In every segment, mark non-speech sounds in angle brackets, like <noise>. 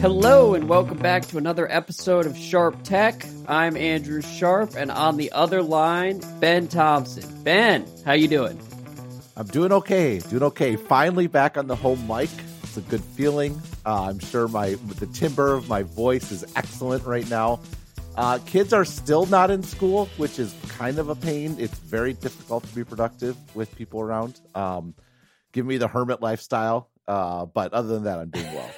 Hello and welcome back to another episode of Sharp Tech. I'm Andrew Sharp, and on the other line, Ben Thompson. Ben, how you doing? I'm doing okay, doing okay. Finally back on the home mic. It's a good feeling. Uh, I'm sure my the timbre of my voice is excellent right now. Uh, kids are still not in school, which is kind of a pain. It's very difficult to be productive with people around. Um, give me the hermit lifestyle. Uh, but other than that, I'm doing well.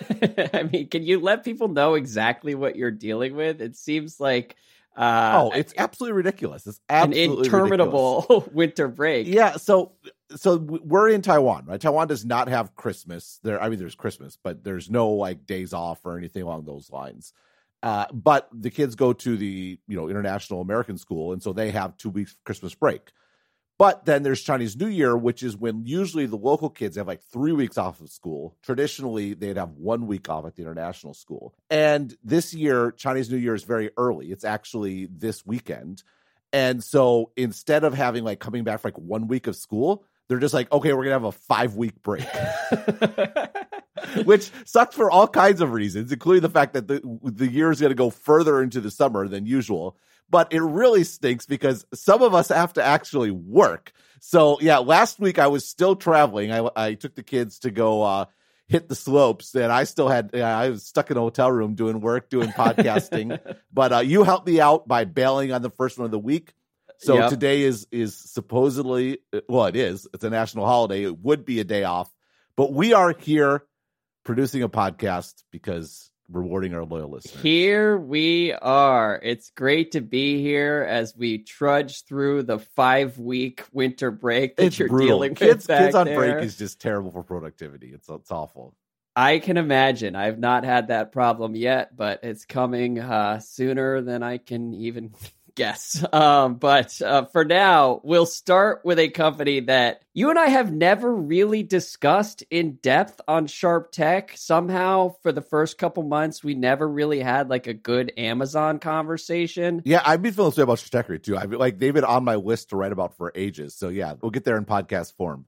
<laughs> I mean, can you let people know exactly what you're dealing with? It seems like uh, oh, it's absolutely ridiculous. It's absolutely an interminable ridiculous. <laughs> winter break. Yeah, so so we're in Taiwan, right? Taiwan does not have Christmas. There, I mean, there's Christmas, but there's no like days off or anything along those lines. Uh, but the kids go to the you know international American school, and so they have two weeks Christmas break. But then there's Chinese New Year, which is when usually the local kids have like three weeks off of school. Traditionally, they'd have one week off at the international school. And this year, Chinese New Year is very early. It's actually this weekend. And so instead of having like coming back for like one week of school, they're just like, okay, we're gonna have a five week break. <laughs> Which sucks for all kinds of reasons, including the fact that the the year is going to go further into the summer than usual. But it really stinks because some of us have to actually work. So yeah, last week I was still traveling. I I took the kids to go uh, hit the slopes, and I still had I was stuck in a hotel room doing work, doing <laughs> podcasting. but uh, you helped me out by bailing on the first one of the week. So yep. today is is supposedly well, it is. It's a national holiday. It would be a day off, but we are here producing a podcast because rewarding our loyal listeners. Here we are. It's great to be here as we trudge through the five week winter break that it's you're brutal. dealing kids, with. Kids on there. break is just terrible for productivity. It's it's awful. I can imagine. I've not had that problem yet, but it's coming uh, sooner than I can even guess. Um, but uh, for now, we'll start with a company that you and I have never really discussed in depth on Sharp Tech. Somehow, for the first couple months, we never really had like a good Amazon conversation. Yeah, I've been feeling way about Stratechery too. I've like they've been on my list to write about for ages. So yeah, we'll get there in podcast form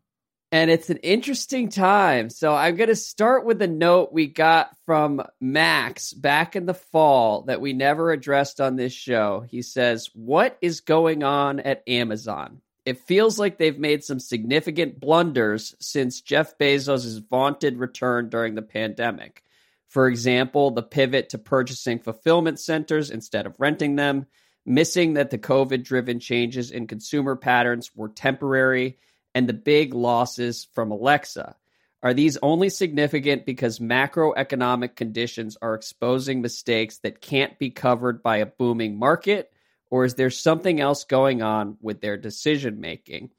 and it's an interesting time. So I'm going to start with a note we got from Max back in the fall that we never addressed on this show. He says, What is going on at Amazon? It feels like they've made some significant blunders since Jeff Bezos' vaunted return during the pandemic. For example, the pivot to purchasing fulfillment centers instead of renting them, missing that the COVID driven changes in consumer patterns were temporary and the big losses from Alexa? Are these only significant because macroeconomic conditions are exposing mistakes that can't be covered by a booming market? Or is there something else going on with their decision making?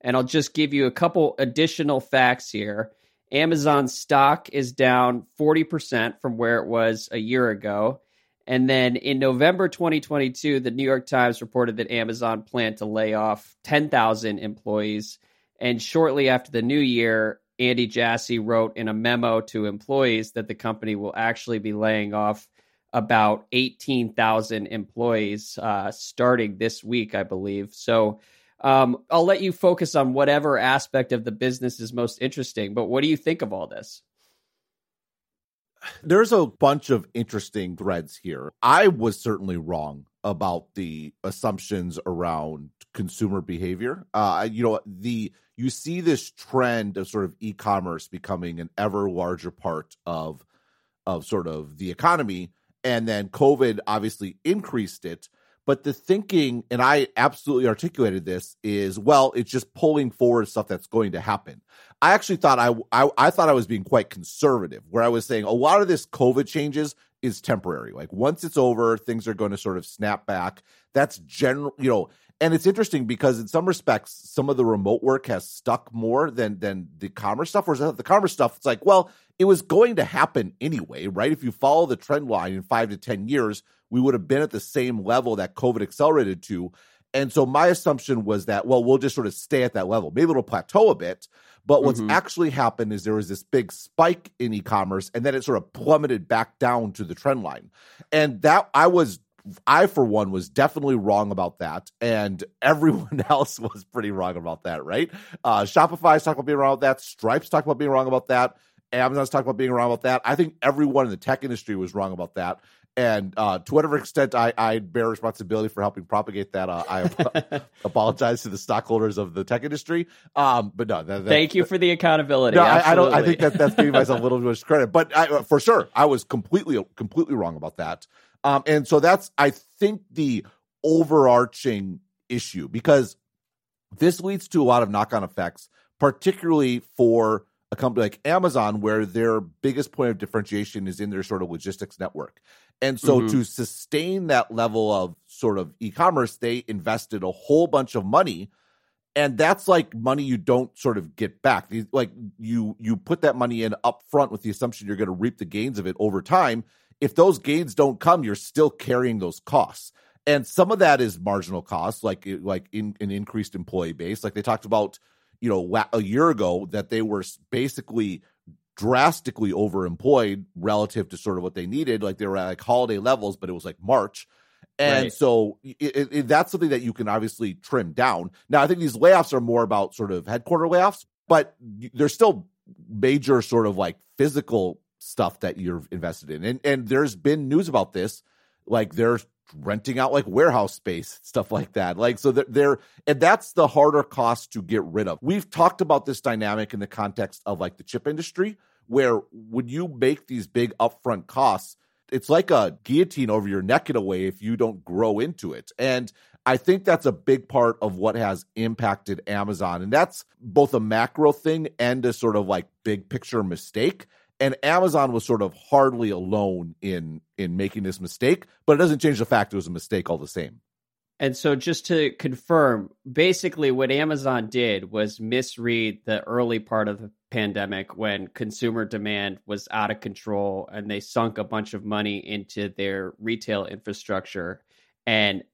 And I'll just give you a couple additional facts here. Amazon stock is down 40% from where it was a year ago. And then in November 2022, the New York Times reported that Amazon planned to lay off 10,000 employees. And shortly after the new year, Andy Jassy wrote in a memo to employees that the company will actually be laying off about 18,000 employees uh, starting this week, I believe. So um, I'll let you focus on whatever aspect of the business is most interesting. But what do you think of all this? There's a bunch of interesting threads here. I was certainly wrong about the assumptions around consumer behavior. Uh, you know, the you see this trend of sort of e-commerce becoming an ever larger part of of sort of the economy and then covid obviously increased it but the thinking and i absolutely articulated this is well it's just pulling forward stuff that's going to happen. I actually thought I, I i thought i was being quite conservative where i was saying a lot of this covid changes is temporary. Like once it's over things are going to sort of snap back. That's general you know and it's interesting because in some respects some of the remote work has stuck more than than the commerce stuff whereas the commerce stuff it's like well it was going to happen anyway right? If you follow the trend line in five to ten years we would have been at the same level that covid accelerated to and so my assumption was that well we'll just sort of stay at that level maybe it'll plateau a bit but what's mm-hmm. actually happened is there was this big spike in e-commerce and then it sort of plummeted back down to the trend line and that i was I, for one, was definitely wrong about that, and <laughs> everyone else was pretty wrong about that, right? Uh, Shopify's talking about being wrong about that. Stripe's talking about being wrong about that. Amazon's talking about being wrong about that. I think everyone in the tech industry was wrong about that. And uh, to whatever extent I, I bear responsibility for helping propagate that, uh, I <laughs> apologize to the stockholders of the tech industry. Um, but no, that, that, thank you for the accountability. No, I, I, don't. I think that that's giving myself a little bit of credit, but I, for sure, I was completely completely wrong about that. Um, and so that's I think the overarching issue because this leads to a lot of knock on effects, particularly for a company like Amazon, where their biggest point of differentiation is in their sort of logistics network. And so mm-hmm. to sustain that level of sort of e-commerce, they invested a whole bunch of money. And that's like money you don't sort of get back. Like you you put that money in up front with the assumption you're going to reap the gains of it over time. If those gains don't come, you're still carrying those costs. And some of that is marginal costs, like like in an increased employee base. Like they talked about, you know, a year ago that they were basically drastically overemployed relative to sort of what they needed. Like they were at like holiday levels, but it was like March. And right. so it, it, that's something that you can obviously trim down. Now, I think these layoffs are more about sort of headquarter layoffs, but there's still major sort of like physical stuff that you're invested in. And and there's been news about this. Like they're renting out like warehouse space, stuff like that. Like so they're, they're and that's the harder cost to get rid of. We've talked about this dynamic in the context of like the chip industry, where when you make these big upfront costs, it's like a guillotine over your neck in a way if you don't grow into it. And I think that's a big part of what has impacted Amazon. And that's both a macro thing and a sort of like big picture mistake. And Amazon was sort of hardly alone in in making this mistake, but it doesn't change the fact it was a mistake all the same. And so, just to confirm, basically, what Amazon did was misread the early part of the pandemic when consumer demand was out of control and they sunk a bunch of money into their retail infrastructure. And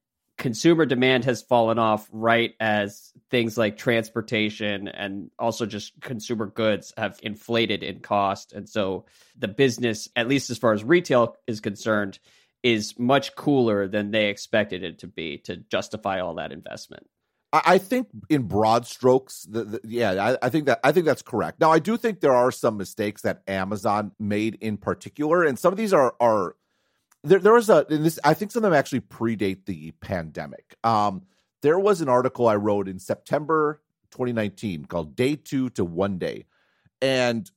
consumer demand has fallen off right as things like transportation and also just consumer goods have inflated in cost. And so, the business, at least as far as retail is concerned, is much cooler than they expected it to be to justify all that investment. I think in broad strokes, the, the, yeah, I, I, think that I think that's correct. Now, I do think there are some mistakes that Amazon made in particular, and some of these are are there. There was a this. I think some of them actually predate the pandemic. Um, there was an article I wrote in September 2019 called "Day Two to One Day," and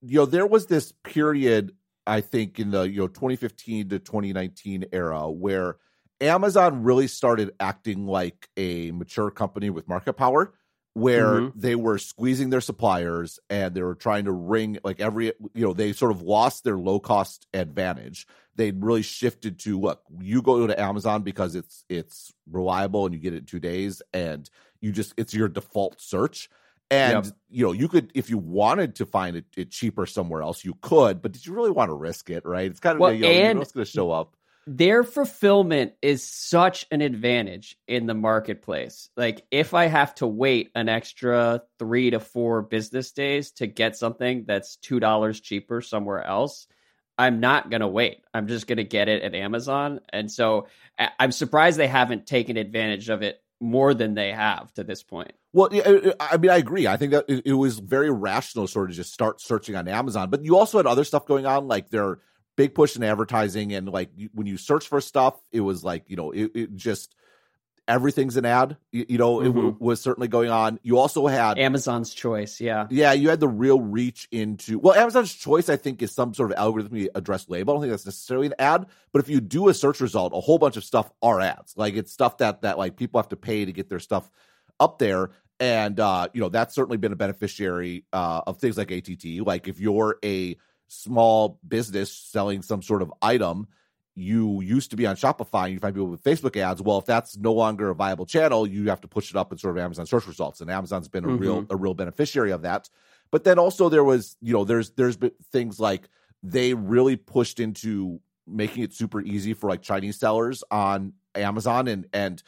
you know there was this period I think in the you know 2015 to 2019 era where Amazon really started acting like a mature company with market power where mm-hmm. they were squeezing their suppliers and they were trying to wring like every you know they sort of lost their low cost advantage they really shifted to look you go to amazon because it's it's reliable and you get it in two days and you just it's your default search and yep. you know, you could if you wanted to find it, it, cheaper somewhere else, you could. But did you really want to risk it? Right? It's kind of well, you know, and it's going to show up. Their fulfillment is such an advantage in the marketplace. Like if I have to wait an extra three to four business days to get something that's two dollars cheaper somewhere else, I'm not going to wait. I'm just going to get it at Amazon. And so I'm surprised they haven't taken advantage of it more than they have to this point. Well, I mean, I agree. I think that it was very rational, sort of just start searching on Amazon. But you also had other stuff going on, like their big push in advertising, and like when you search for stuff, it was like you know, it, it just everything's an ad. You, you know, mm-hmm. it w- was certainly going on. You also had Amazon's choice, yeah, yeah. You had the real reach into well, Amazon's choice. I think is some sort of algorithmically addressed label. I don't think that's necessarily an ad, but if you do a search result, a whole bunch of stuff are ads. Like it's stuff that that like people have to pay to get their stuff up there and uh, you know that's certainly been a beneficiary uh, of things like ATT. Like if you're a small business selling some sort of item, you used to be on Shopify and you find people with Facebook ads. Well, if that's no longer a viable channel, you have to push it up in sort of Amazon search results, and Amazon's been a mm-hmm. real a real beneficiary of that. But then also there was you know there's there's been things like they really pushed into making it super easy for like Chinese sellers on Amazon and and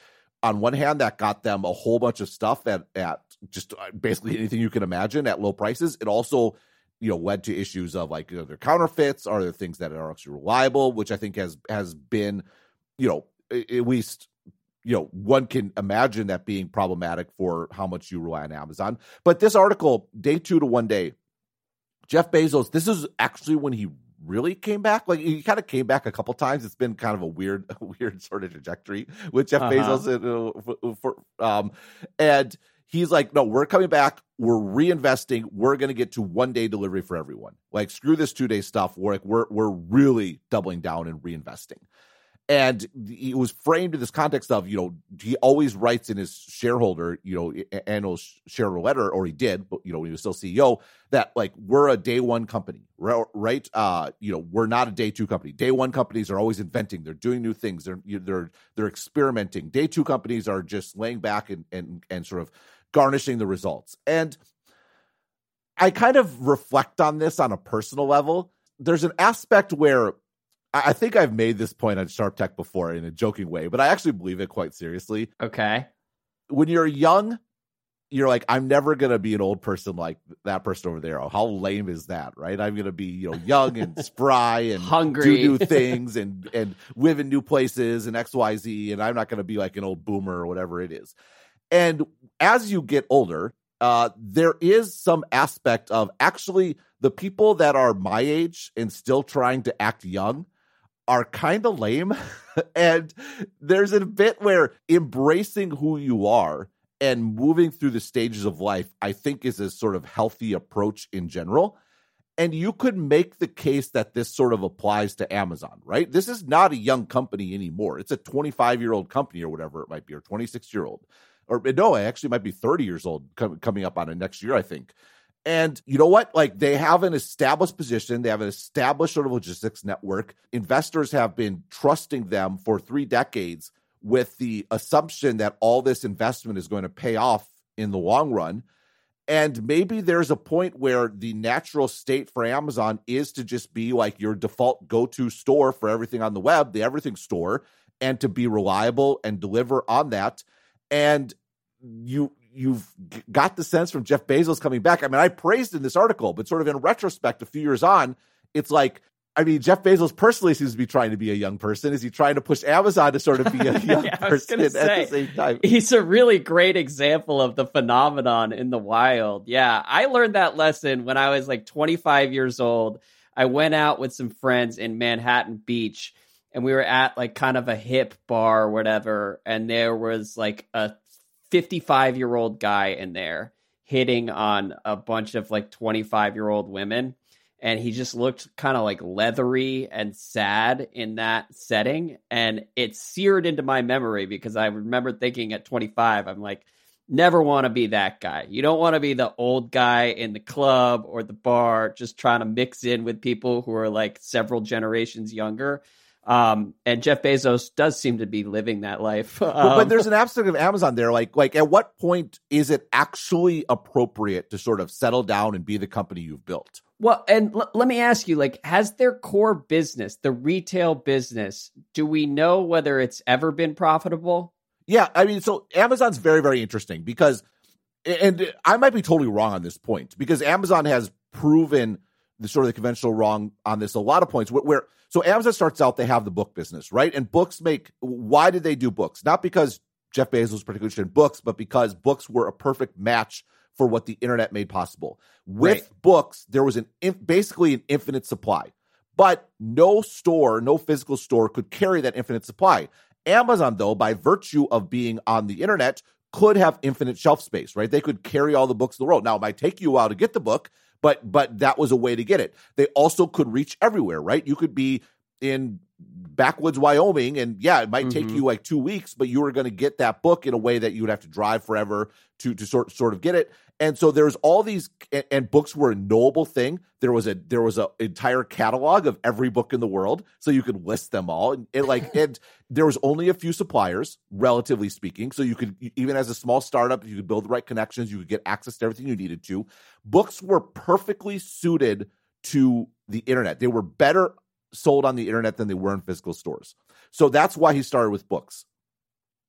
on one hand, that got them a whole bunch of stuff at at just uh, basically anything you can imagine at low prices. It also you know led to issues of like are there counterfeits are there things that are actually reliable which i think has has been you know at least you know one can imagine that being problematic for how much you rely on amazon but this article day two to one day Jeff Bezos, this is actually when he really came back. Like he kind of came back a couple times. It's been kind of a weird, <laughs> weird sort of trajectory with Jeff uh-huh. Bezos. for, um, and he's like, no, we're coming back. We're reinvesting. We're going to get to one day delivery for everyone. Like screw this two day stuff. We're like, we're we're really doubling down and reinvesting and it was framed in this context of you know he always writes in his shareholder you know annual shareholder letter or he did but you know when he was still ceo that like we're a day one company right? Uh you know we're not a day two company. Day one companies are always inventing. They're doing new things. They're they're they're experimenting. Day two companies are just laying back and and and sort of garnishing the results. And i kind of reflect on this on a personal level. There's an aspect where I think I've made this point on Sharp Tech before in a joking way, but I actually believe it quite seriously. Okay. When you're young, you're like, I'm never gonna be an old person like that person over there. Oh, how lame is that, right? I'm gonna be, you know, young and <laughs> spry and hungry, do new things and and live in new places and X Y Z, and I'm not gonna be like an old boomer or whatever it is. And as you get older, uh, there is some aspect of actually the people that are my age and still trying to act young are kind of lame. <laughs> and there's a bit where embracing who you are and moving through the stages of life, I think, is a sort of healthy approach in general. And you could make the case that this sort of applies to Amazon, right? This is not a young company anymore. It's a 25 year old company or whatever it might be, or 26 year old. Or no, it actually might be 30 years old coming up on it next year, I think. And you know what? Like they have an established position, they have an established sort of logistics network. Investors have been trusting them for three decades with the assumption that all this investment is going to pay off in the long run. And maybe there's a point where the natural state for Amazon is to just be like your default go to store for everything on the web, the everything store, and to be reliable and deliver on that. And you you've got the sense from Jeff Bezos coming back. I mean, I praised in this article, but sort of in retrospect, a few years on, it's like, I mean, Jeff Bezos personally seems to be trying to be a young person. Is he trying to push Amazon to sort of be a <laughs> young yeah, person at the same time? He's a really great example of the phenomenon in the wild. Yeah, I learned that lesson when I was like 25 years old. I went out with some friends in Manhattan Beach and we were at like kind of a hip bar or whatever and there was like a 55 year old guy in there hitting on a bunch of like 25 year old women and he just looked kind of like leathery and sad in that setting and it seared into my memory because i remember thinking at 25 i'm like never want to be that guy. You don't want to be the old guy in the club or the bar just trying to mix in with people who are like several generations younger um, and Jeff Bezos does seem to be living that life. Um, <laughs> but, but, um, there's an aspect of Amazon there. Like, like at what point is it actually appropriate to sort of settle down and be the company you've built? Well, and l- let me ask you, like, has their core business, the retail business, do we know whether it's ever been profitable? Yeah, I mean, so Amazon's very, very interesting because, and I might be totally wrong on this point because Amazon has proven the sort of the conventional wrong on this a lot of points where, where so Amazon starts out, they have the book business, right? And books make, why did they do books? Not because Jeff Bezos particularly interested in books, but because books were a perfect match for what the internet made possible. With right. books, there was an basically an infinite supply, but no store, no physical store could carry that infinite supply. Amazon, though, by virtue of being on the internet, could have infinite shelf space, right? They could carry all the books in the world. Now, it might take you a while to get the book, but but that was a way to get it. They also could reach everywhere, right? You could be in backwoods Wyoming, and yeah, it might take mm-hmm. you like two weeks, but you were going to get that book in a way that you would have to drive forever to to sort sort of get it. And so there's all these, and, and books were a knowable thing. There was a there was an entire catalog of every book in the world, so you could list them all. And it, like, <laughs> and there was only a few suppliers, relatively speaking. So you could even as a small startup, you could build the right connections, you could get access to everything you needed to. Books were perfectly suited to the internet. They were better sold on the internet than they were in physical stores. So that's why he started with books.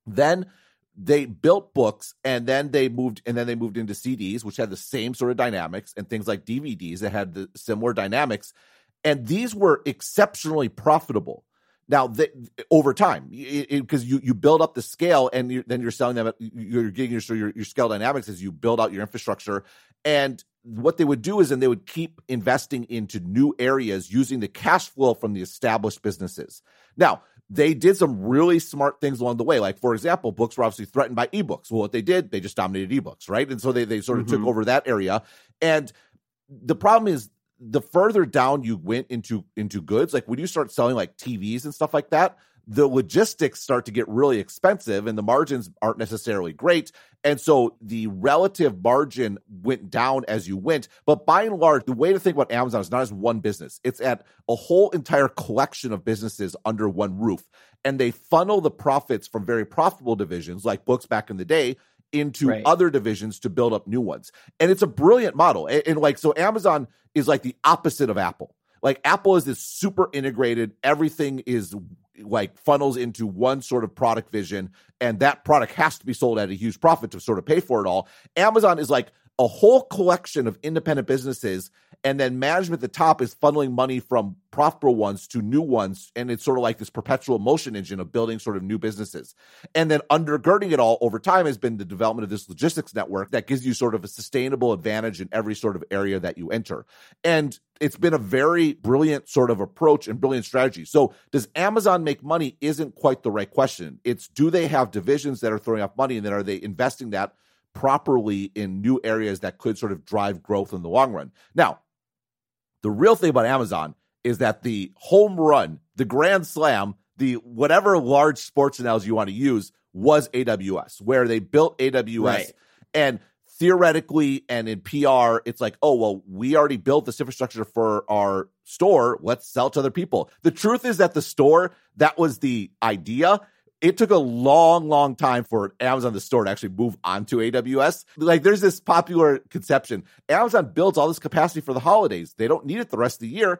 Then they built books and then they moved and then they moved into CDs which had the same sort of dynamics and things like DVDs that had the similar dynamics. And these were exceptionally profitable. Now the, over time because you you build up the scale and you, then you're selling them at, you're getting your, your your scale dynamics as you build out your infrastructure. And what they would do is then they would keep investing into new areas using the cash flow from the established businesses. Now, they did some really smart things along the way. Like, for example, books were obviously threatened by ebooks. Well, what they did, they just dominated ebooks, right? And so they, they sort of mm-hmm. took over that area. And the problem is the further down you went into into goods, like when you start selling like TVs and stuff like that, the logistics start to get really expensive and the margins aren't necessarily great. And so the relative margin went down as you went. But by and large, the way to think about Amazon is not as one business, it's at a whole entire collection of businesses under one roof. And they funnel the profits from very profitable divisions like books back in the day into right. other divisions to build up new ones. And it's a brilliant model. And, and like, so Amazon is like the opposite of Apple. Like Apple is this super integrated, everything is like funnels into one sort of product vision, and that product has to be sold at a huge profit to sort of pay for it all. Amazon is like a whole collection of independent businesses and then management at the top is funneling money from profitable ones to new ones and it's sort of like this perpetual motion engine of building sort of new businesses. And then undergirding it all over time has been the development of this logistics network that gives you sort of a sustainable advantage in every sort of area that you enter. And it's been a very brilliant sort of approach and brilliant strategy. So does amazon make money isn't quite the right question. It's do they have divisions that are throwing off money and then are they investing that properly in new areas that could sort of drive growth in the long run. Now, the real thing about Amazon is that the home run, the grand slam, the whatever large sports analogy you want to use was AWS, where they built AWS right. and theoretically and in PR, it's like, oh, well, we already built this infrastructure for our store. Let's sell to other people. The truth is that the store, that was the idea it took a long, long time for Amazon the store to actually move onto AWS. Like there's this popular conception. Amazon builds all this capacity for the holidays. They don't need it the rest of the year.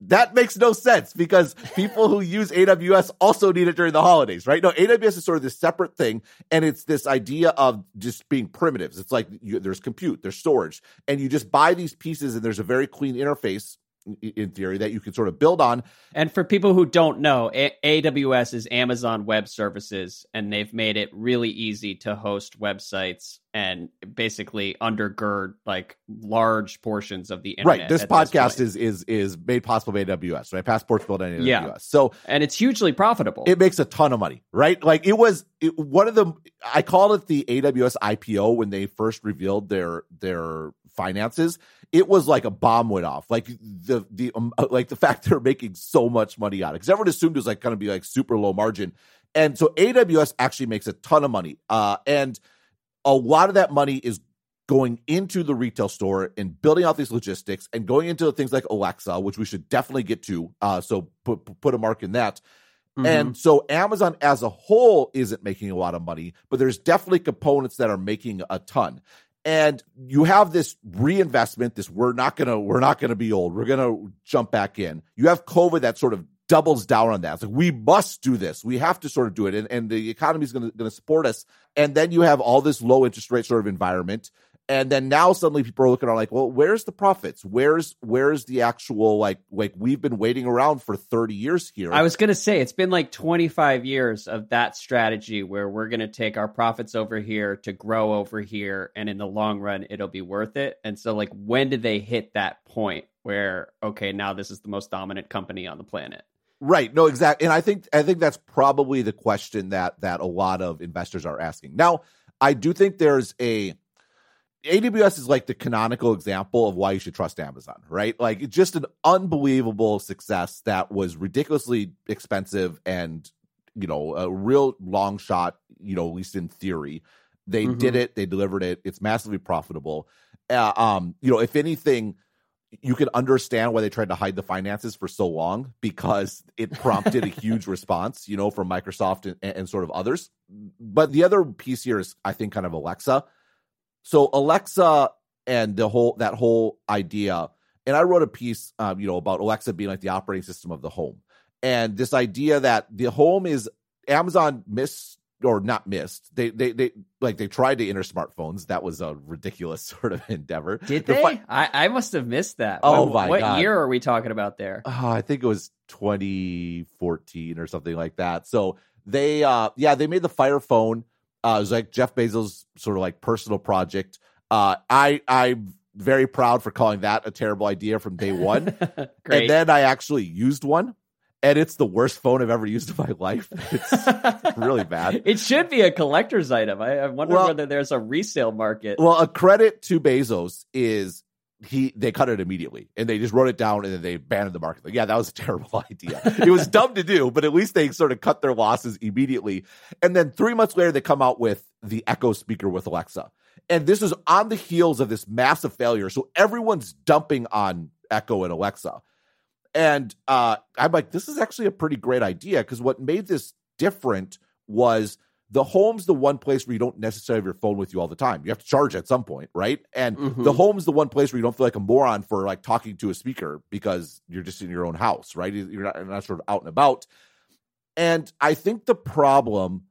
That makes no sense because people who use AWS also need it during the holidays, right? No, AWS is sort of this separate thing, and it's this idea of just being primitives. It's like you, there's compute, there's storage, and you just buy these pieces, and there's a very clean interface in theory that you can sort of build on. And for people who don't know, a- AWS is Amazon Web Services, and they've made it really easy to host websites and basically undergird like large portions of the internet. Right. This podcast this is is is made possible by AWS, right? Passports built on AWS. Yeah. So and it's hugely profitable. It makes a ton of money, right? Like it was it, one of the I called it the AWS IPO when they first revealed their their finances it was like a bomb went off. Like the the um, uh, like the fact <laughs> they're making so much money on it because everyone assumed it was like going to be like super low margin, and so AWS actually makes a ton of money. Uh, and a lot of that money is going into the retail store and building out these logistics and going into things like Alexa, which we should definitely get to. Uh, so put put a mark in that. Mm-hmm. And so Amazon as a whole isn't making a lot of money, but there's definitely components that are making a ton and you have this reinvestment this we're not going to we're not going to be old. We're going to jump back in. You have covid that sort of doubles down on that. It's like we must do this. We have to sort of do it. And, and the economy is going to support us. And then you have all this low interest rate sort of environment and then now suddenly people are looking at like well where's the profits where's where's the actual like like we've been waiting around for 30 years here i was gonna say it's been like 25 years of that strategy where we're gonna take our profits over here to grow over here and in the long run it'll be worth it and so like when did they hit that point where okay now this is the most dominant company on the planet Right. No, exactly. And I think I think that's probably the question that that a lot of investors are asking. Now, I do think there's a AWS is like the canonical example of why you should trust Amazon, right? Like just an unbelievable success that was ridiculously expensive and you know a real long shot, you know, at least in theory. They mm-hmm. did it, they delivered it. It's massively profitable. Uh, um, you know, if anything, you can understand why they tried to hide the finances for so long because it prompted a <laughs> huge response, you know, from Microsoft and, and, sort of others. But the other piece here is, I think, kind of Alexa. So Alexa and the whole that whole idea, and I wrote a piece, um, you know, about Alexa being like the operating system of the home, and this idea that the home is Amazon missed or not missed. They they they like they tried to enter smartphones. That was a ridiculous <laughs> sort of endeavor. Did they? Fi- I, I must have missed that. Oh what, my what god! What year are we talking about there? Oh, I think it was 2014 or something like that. So they uh yeah they made the Fire phone uh, it was like Jeff Bezos' sort of like personal project. Uh, I I very proud for calling that a terrible idea from day one. <laughs> And then I actually used one, and it's the worst phone I've ever used in my life. It's <laughs> really bad. It should be a collector's item. I, I wonder Well- whether there's a resale market. Well, a credit to Bezos is he they cut it immediately and they just wrote it down and then they banned the market. Like, yeah, that was a <laughs> terrible idea. it was dumb to do, but at least they sort of cut their losses immediately. And then three months later, they come out with the Echo speaker with Alexa. And this is on the heels of this massive failure. So everyone's dumping on Echo and Alexa. And uh, I'm like, this is actually a pretty great idea because what made this different was the home's the one place where you don't necessarily have your phone with you all the time. You have to charge at some point, right? And Mhm. the home's the one place where you don't feel like a moron for like talking to a speaker because you're just in your own house, right? You're not, you're not sort of out and about. And I think the problem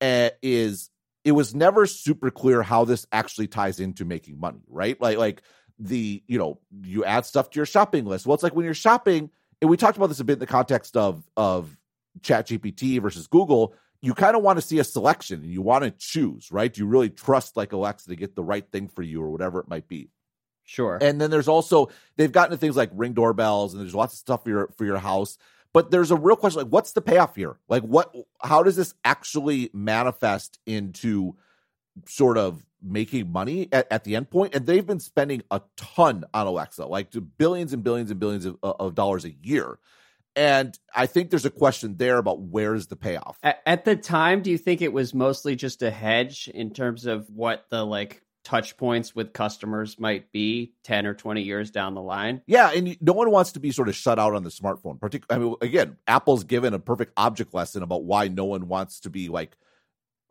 uh, is it was never super clear how this actually ties into making money, right? Like like the you know you add stuff to your shopping list. Well, it's like when you're shopping, and we talked about this a bit in the context of of Chat GPT versus Google. You kind of want to see a selection and you want to choose, right? Do you really trust like Alexa to get the right thing for you or whatever it might be? sure. And then there's also they've gotten to things like ring doorbells and there's lots of stuff for your for your house. But there's a real question like what's the payoff here? Like what how does this actually manifest into sort of making money at, at the end point? And they've been spending a ton on Alexa, like to billions and billions and billions of, of dollars a year. And I think there's a question there about where's the payoff. at, at the time, do you think it was mostly just a hedge in terms of what the like touch points with customers might be 10 or 20 years down the line? Yeah, and no one wants to be sort of shut out on the smartphone. Partic- I mean, again, Apple's given a perfect object lesson about why no one wants to be like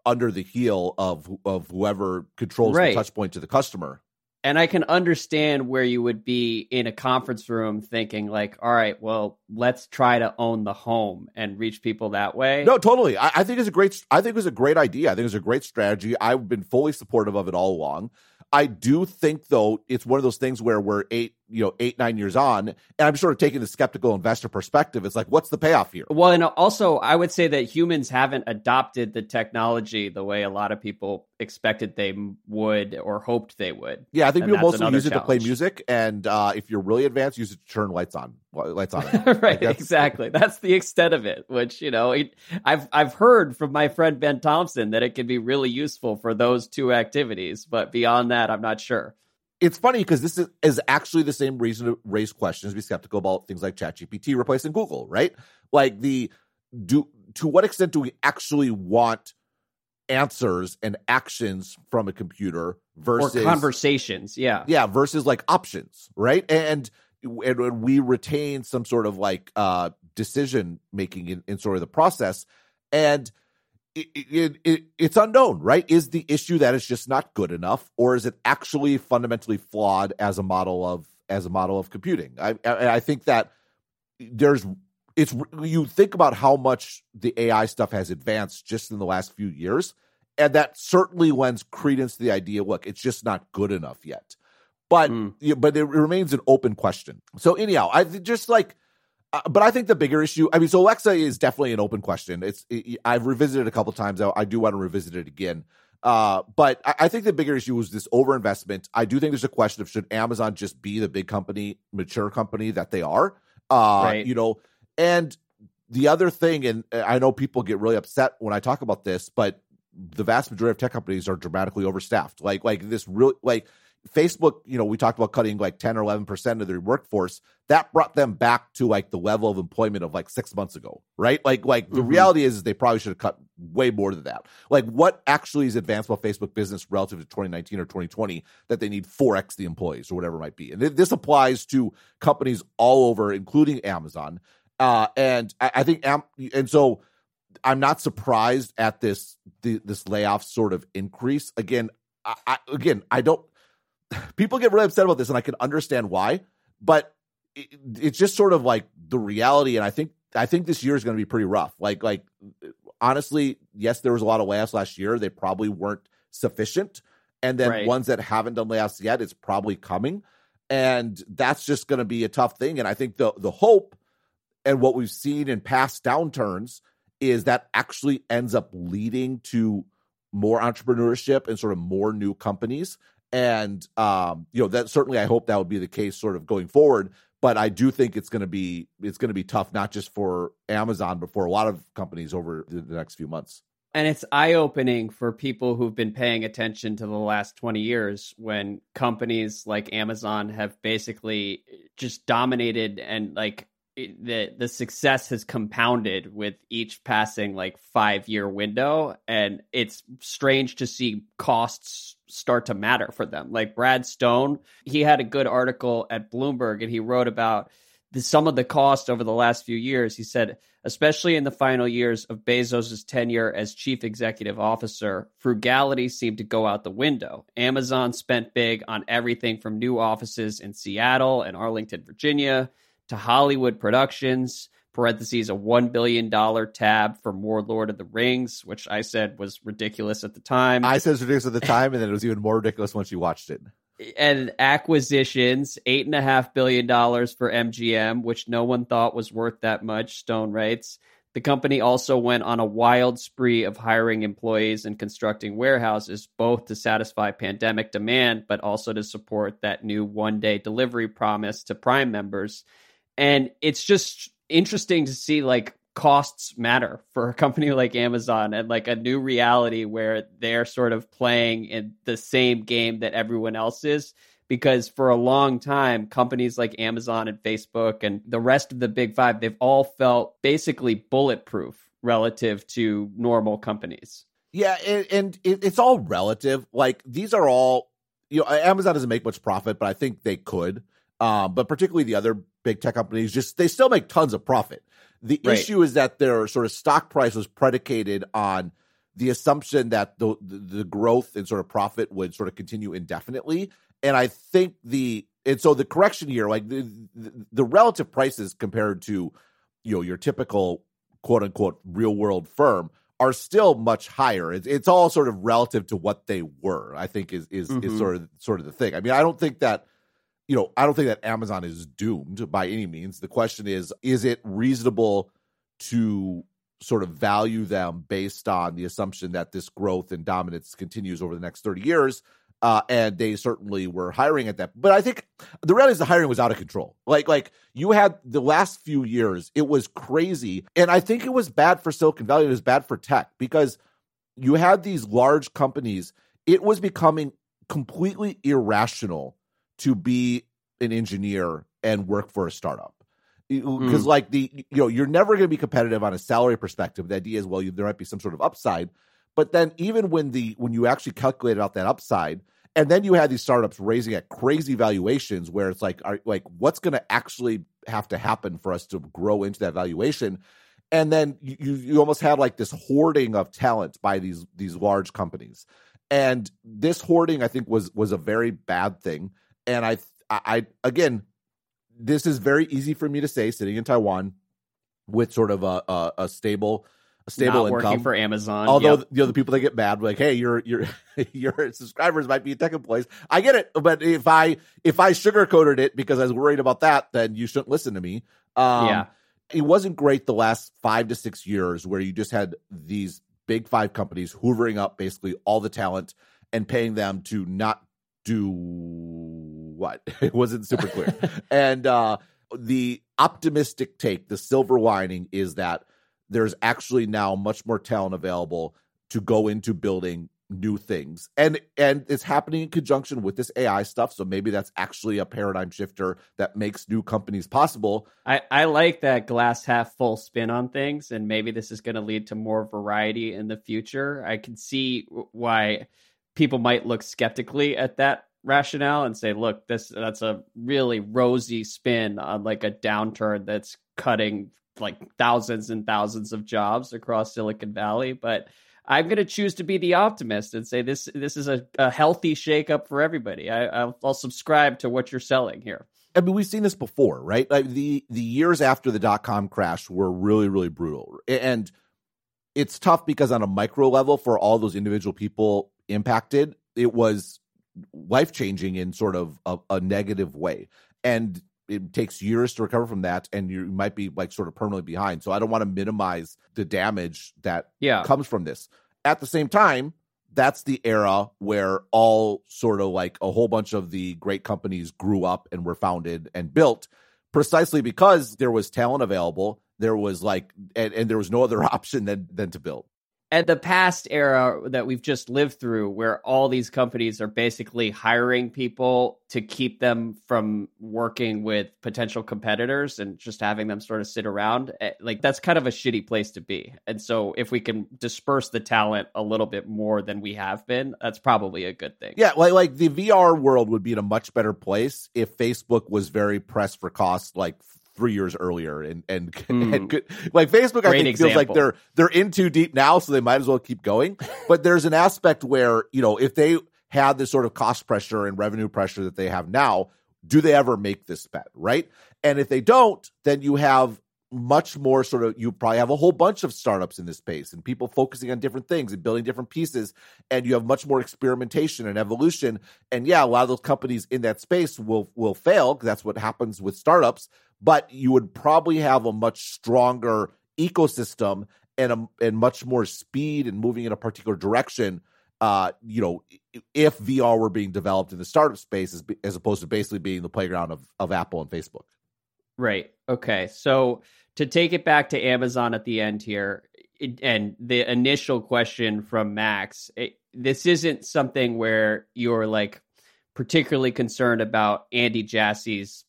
under the heel of of whoever controls Right. the touch point to the customer. And I can understand where you would be in a conference room thinking like, all right, well, let's try to own the home and reach people that way. No, totally. I, I think it's a great. I think it was a great idea. I think it's a great strategy. I've been fully supportive of it all along. I do think though it's one of those things where we're eight, you know, eight nine years on, and I'm sort of taking the skeptical investor perspective. It's like, what's the payoff here? Well, and also, I would say that humans haven't adopted the technology the way a lot of people expected they would or hoped they would. Yeah, I think And people mostly use it to play music, and uh, if you're really advanced, use it to turn lights on. Lights on. <laughs> right, that's- <laughs> exactly. That's the extent of it. Which you know, it, I've I've heard from my friend Ben Thompson that it can be really useful for those two activities, but beyond that, I'm not sure. It's funny because this is, is actually the same reason to raise questions, be skeptical about things like ChatGPT replacing Google, right? Like the do to what extent do we actually want answers and actions from a computer versus or conversations, yeah. yeah versus like options right and and when we retain some sort of like uh decision making in, in sort of the process and it, it, it it's unknown right? Is the issue that it's just not good enough or is it actually fundamentally flawed as a model of as a model of computing? I i, I think that there's it's you think about how much the ai stuff has advanced just in the last few years and that certainly lends credence to the idea look it's just not good enough yet. But Mm. yeah, but it remains an open question. So anyhow i just like but i think the bigger issue i mean so alexa is definitely an open question it's it, i've revisited it a couple times I, I do want to revisit it again uh, but I, I think the bigger issue was this overinvestment. I do think there's a question of should Amazon just be the big company, mature company that they are, uh, Right. you know, and the other thing, and I know people get really upset when I talk about this, but the vast majority of tech companies are dramatically overstaffed. Like, like this real, like Facebook, you know, we talked about cutting like 10 or 11% of their workforce. That brought them back to like the level of employment of like six months ago, right? Like, like the Mhm. reality is, is they probably should have cut way more than that. Like, what actually is advanced about Facebook business relative to 2019 or 2020 that they need 4x the employees or whatever it might be? And th- this applies to companies all over, including Amazon. Uh, and I, I think, Am- and so I'm not surprised at this the, this layoff sort of increase. Again, I, I again I don't. <laughs> People get really upset about this, and I can understand why. But it, it's just sort of like the reality, and I think I think this year is going to be pretty rough. Like like honestly, yes, there was a lot of layoffs last year. They probably weren't sufficient, and then Right. ones that haven't done layoffs yet, it's probably coming, and that's just going to be a tough thing. And I think the the hope and what we've seen in past downturns is that actually ends up leading to more entrepreneurship and sort of more new companies And um, you know that certainly I hope that would be the case sort of going forward. But I do think it's going to be it's going to be tough not just for Amazon but for a lot of companies over the, the next few months. And it's eye opening for people who've been paying attention to the last 20 years when companies like Amazon have basically just dominated and like the the success has compounded with each passing like five year window and it's strange to see costs start to matter for them. Like brad stone he had a good article at bloomberg and he wrote about the, some of the cost over the last few years. He said especially in the final years of bezos' tenure as chief executive officer frugality seemed to go out the window. Amazon spent big on everything from new offices in seattle and arlington virginia to Hollywood Productions, parentheses, a $1 billion tab for more Lord of the Rings, which I said was ridiculous at the time. I said it was ridiculous at the time, and then it was even more ridiculous once you watched it. And acquisitions, $8.5 billion for MGM, which no one thought was worth that much, Stone writes. The company also went on a wild spree of hiring employees and constructing warehouses, both to satisfy pandemic demand, but also to support that new one day delivery promise to Prime members and it's just interesting to see like costs matter for a company like Amazon and like a new reality where they're sort of playing in the same game that everyone else is because for a long time companies like Amazon and Facebook and the rest of the big 5 they've all felt basically bulletproof relative to normal companies. Yeah, and, and it's all relative. Like these are all you know Amazon doesn't make much profit, but I think they could. Um, but particularly the other big tech companies, just they still make tons of profit. The right. issue is that their sort of stock price was predicated on the assumption that the, the, the growth and sort of profit would sort of continue indefinitely. And I think the and so the correction here, like the, the, the relative prices compared to you know your typical quote unquote real world firm are still much higher. It's, it's all sort of relative to what they were. I think is is mm-hmm. is sort of sort of the thing. I mean, I don't think that you know, I don't think that Amazon is doomed by any means. The question is, is it reasonable to sort of value them based on the assumption that this growth and dominance continues over the next 30 years? Uh, and they certainly were hiring at that. But I think the reality is the hiring was out of control. Like, like you had the last few years, it was crazy. And I think it was bad for Silicon Valley. It was bad for tech because you had these large companies. It was becoming completely irrational to be an engineer and work for a startup. Because mm. like the you know you're never going to be competitive on a salary perspective. The idea is well you, there might be some sort of upside but then even when the when you actually calculate out that upside and then you had these startups raising at crazy valuations where it's like are, like what's going to actually have to happen for us to grow into that valuation? And then you you almost have like this hoarding of talent by these these large companies. And this hoarding i think was was a very bad thing and I, I, again, this is very easy for me to say sitting in Taiwan with sort of a, a, a stable, a stable Not income working for Amazon. Although yep. you know the people that get mad, like, hey, your your <laughs> your subscribers might be tech employees. I get it, but if I if I sugarcoated it because I was worried about that, then you shouldn't listen to me. Um, yeah, it wasn't great the last five to six years where you just had these big five companies hoovering up basically all the talent and paying them to not do what? <laughs> it wasn't super clear. <laughs> and uh, the optimistic take, the silver lining is that there's actually now much more talent available to go into building new things and and it's happening in conjunction with this ai stuff so maybe that's actually a paradigm shifter that makes new companies possible i i like that glass half full spin on things and maybe this is going to lead to more variety in the future i can see why people might look skeptically at that rationale and say, look, this that's a really rosy spin on like a downturn that's cutting like thousands and thousands of jobs across Silicon Valley. But I'm going to choose to be the optimist and say this this is a, a healthy shakeup for everybody. I, I'll, I'll subscribe to what you're selling here. I mean, we've seen this before, right? Like the the years after the dot com crash were really, really brutal, and it's tough because on a micro level, for all those individual people impacted, it was life changing in sort of a, a, negative way. And it takes years to recover from that, and you might be like sort of permanently behind. So I don't want to minimize the damage that yeah. comes from this. At the same time, that's the era where all sort of like a whole bunch of the great companies grew up and were founded and built precisely because there was talent available there was like and, and there was no other <laughs> option than than to build at the past era that we've just lived through where all these companies are basically hiring people to keep them from working with potential competitors and just having them sort of sit around eh, like that's kind of a shitty place to be. And so if we can disperse the talent a little bit more than we have been that's probably a good thing. Yeah like like the vr world would be in a much better place if facebook was very pressed for cost like three years earlier and and, mm. <laughs> and could, like Facebook Great I think example. feels like they're they're in too deep now so they might as well keep going but there's an aspect where you know if they had this sort of cost pressure and revenue pressure that they have now do they ever make this bet right and if they don't then you have much more sort of you probably have a whole bunch of startups in this space and people focusing on different things and building different pieces and you have much more experimentation and evolution and yeah a lot of those companies in that space will will fail because that's what happens with startups but you would probably have a much stronger ecosystem and a, and much more speed and moving in a particular direction uh, you know, if VR were being developed in the startup space as, as opposed to basically being the playground of, of Apple and Facebook. Right. Okay. So to take it back to Amazon at the end here, it, and the initial question from Max, it, this isn't something where you're like particularly concerned about Andy Jassy's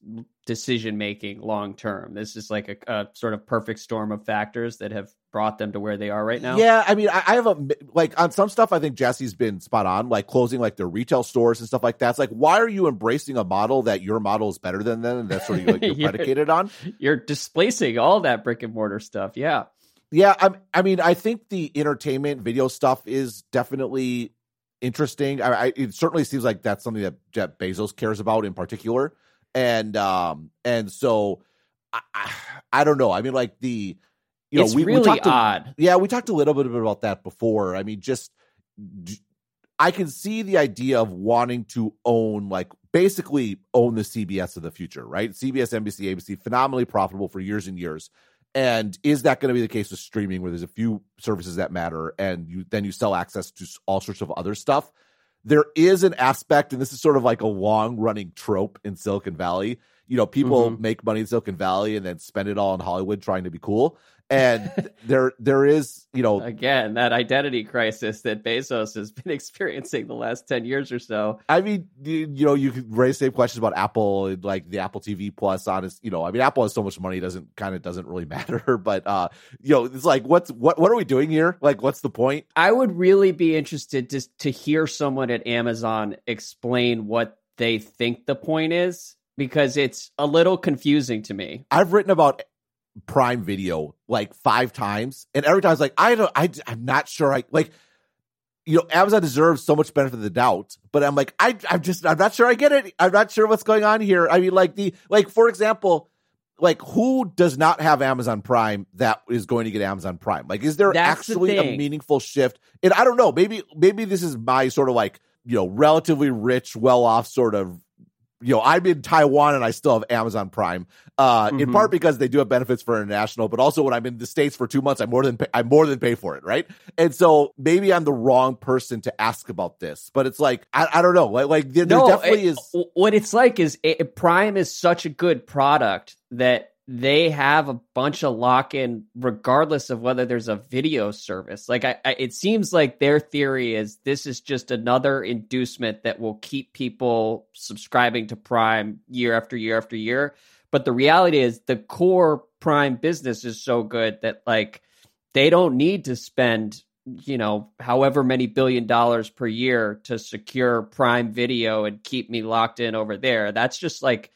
decision making long term. This is like a, a, sort of perfect storm of factors that have brought them to where they are right now. Yeah, I mean, I, I, have a like on some stuff. I think Jassy's been spot on, like closing like their retail stores and stuff like that. It's like, why are you embracing a model that your model is better than them, and that's sort of like <laughs> you're, you're predicated on? You're displacing all that brick and mortar stuff. Yeah. Yeah, I, I mean, I think the entertainment video stuff is definitely interesting. I, I, it certainly seems like that's something that Jeff Bezos cares about in particular, and um, and so I, I, I don't know. I mean, like the you it's know, we, really we talked odd. yeah, we talked a little bit about that before. I mean, just I can see the idea of wanting to own, like, basically own the CBS of the future, right? CBS, NBC, ABC, phenomenally profitable for years and years. And is that going to be the case with streaming, where there's a few services that matter, and you then you sell access to all sorts of other stuff? There is an aspect, and this is sort of like a long running trope in Silicon Valley. You know, people mm-hmm. make money in Silicon Valley and then spend it all in Hollywood trying to be cool and there there is you know again that identity crisis that bezos has been <laughs> experiencing the last 10 years or so i mean you, you know you could raise same questions about apple and like the apple tv plus on. honest you know i mean apple has so much money it doesn't kind of doesn't really <laughs> matter but uh you know it's like what's what what are we doing here like what's the point i would really be interested to to hear someone at amazon explain what they think the point is because it's a little confusing to me. I've written about Prime Video like five times, and every time I was like, I don't, I, I'm not sure. I like, you know, Amazon deserves so much benefit of the doubt, but I'm like, I, I'm just, I'm not sure I get it. I'm not sure what's going on here. I mean, like the, like for example, like who does not have Amazon Prime that is going to get Amazon Prime? Like, is there That's actually the a meaningful shift? And I don't know. Maybe, maybe this is my sort of like you know relatively rich, well off sort of you know, I'm in Taiwan and I still have Amazon Prime. Uh, mm-hmm. in part because they do have benefits for international, but also when I'm in the states for two months, I more than pay, I more than pay for it, right? And so maybe I'm the wrong person to ask about this, but it's like I, I don't know, like like there, no, there definitely it, is. What it's like is it, Prime is such a good product that they have a bunch of lock in regardless of whether there's a video service. Like I, I, it seems like their theory is this is just another inducement that will keep people subscribing to Prime year after year after year. But the reality is the core Prime business is so good that like they don't need to spend you know however many billion dollars per year to secure Prime Video and keep me locked in over there. That's just like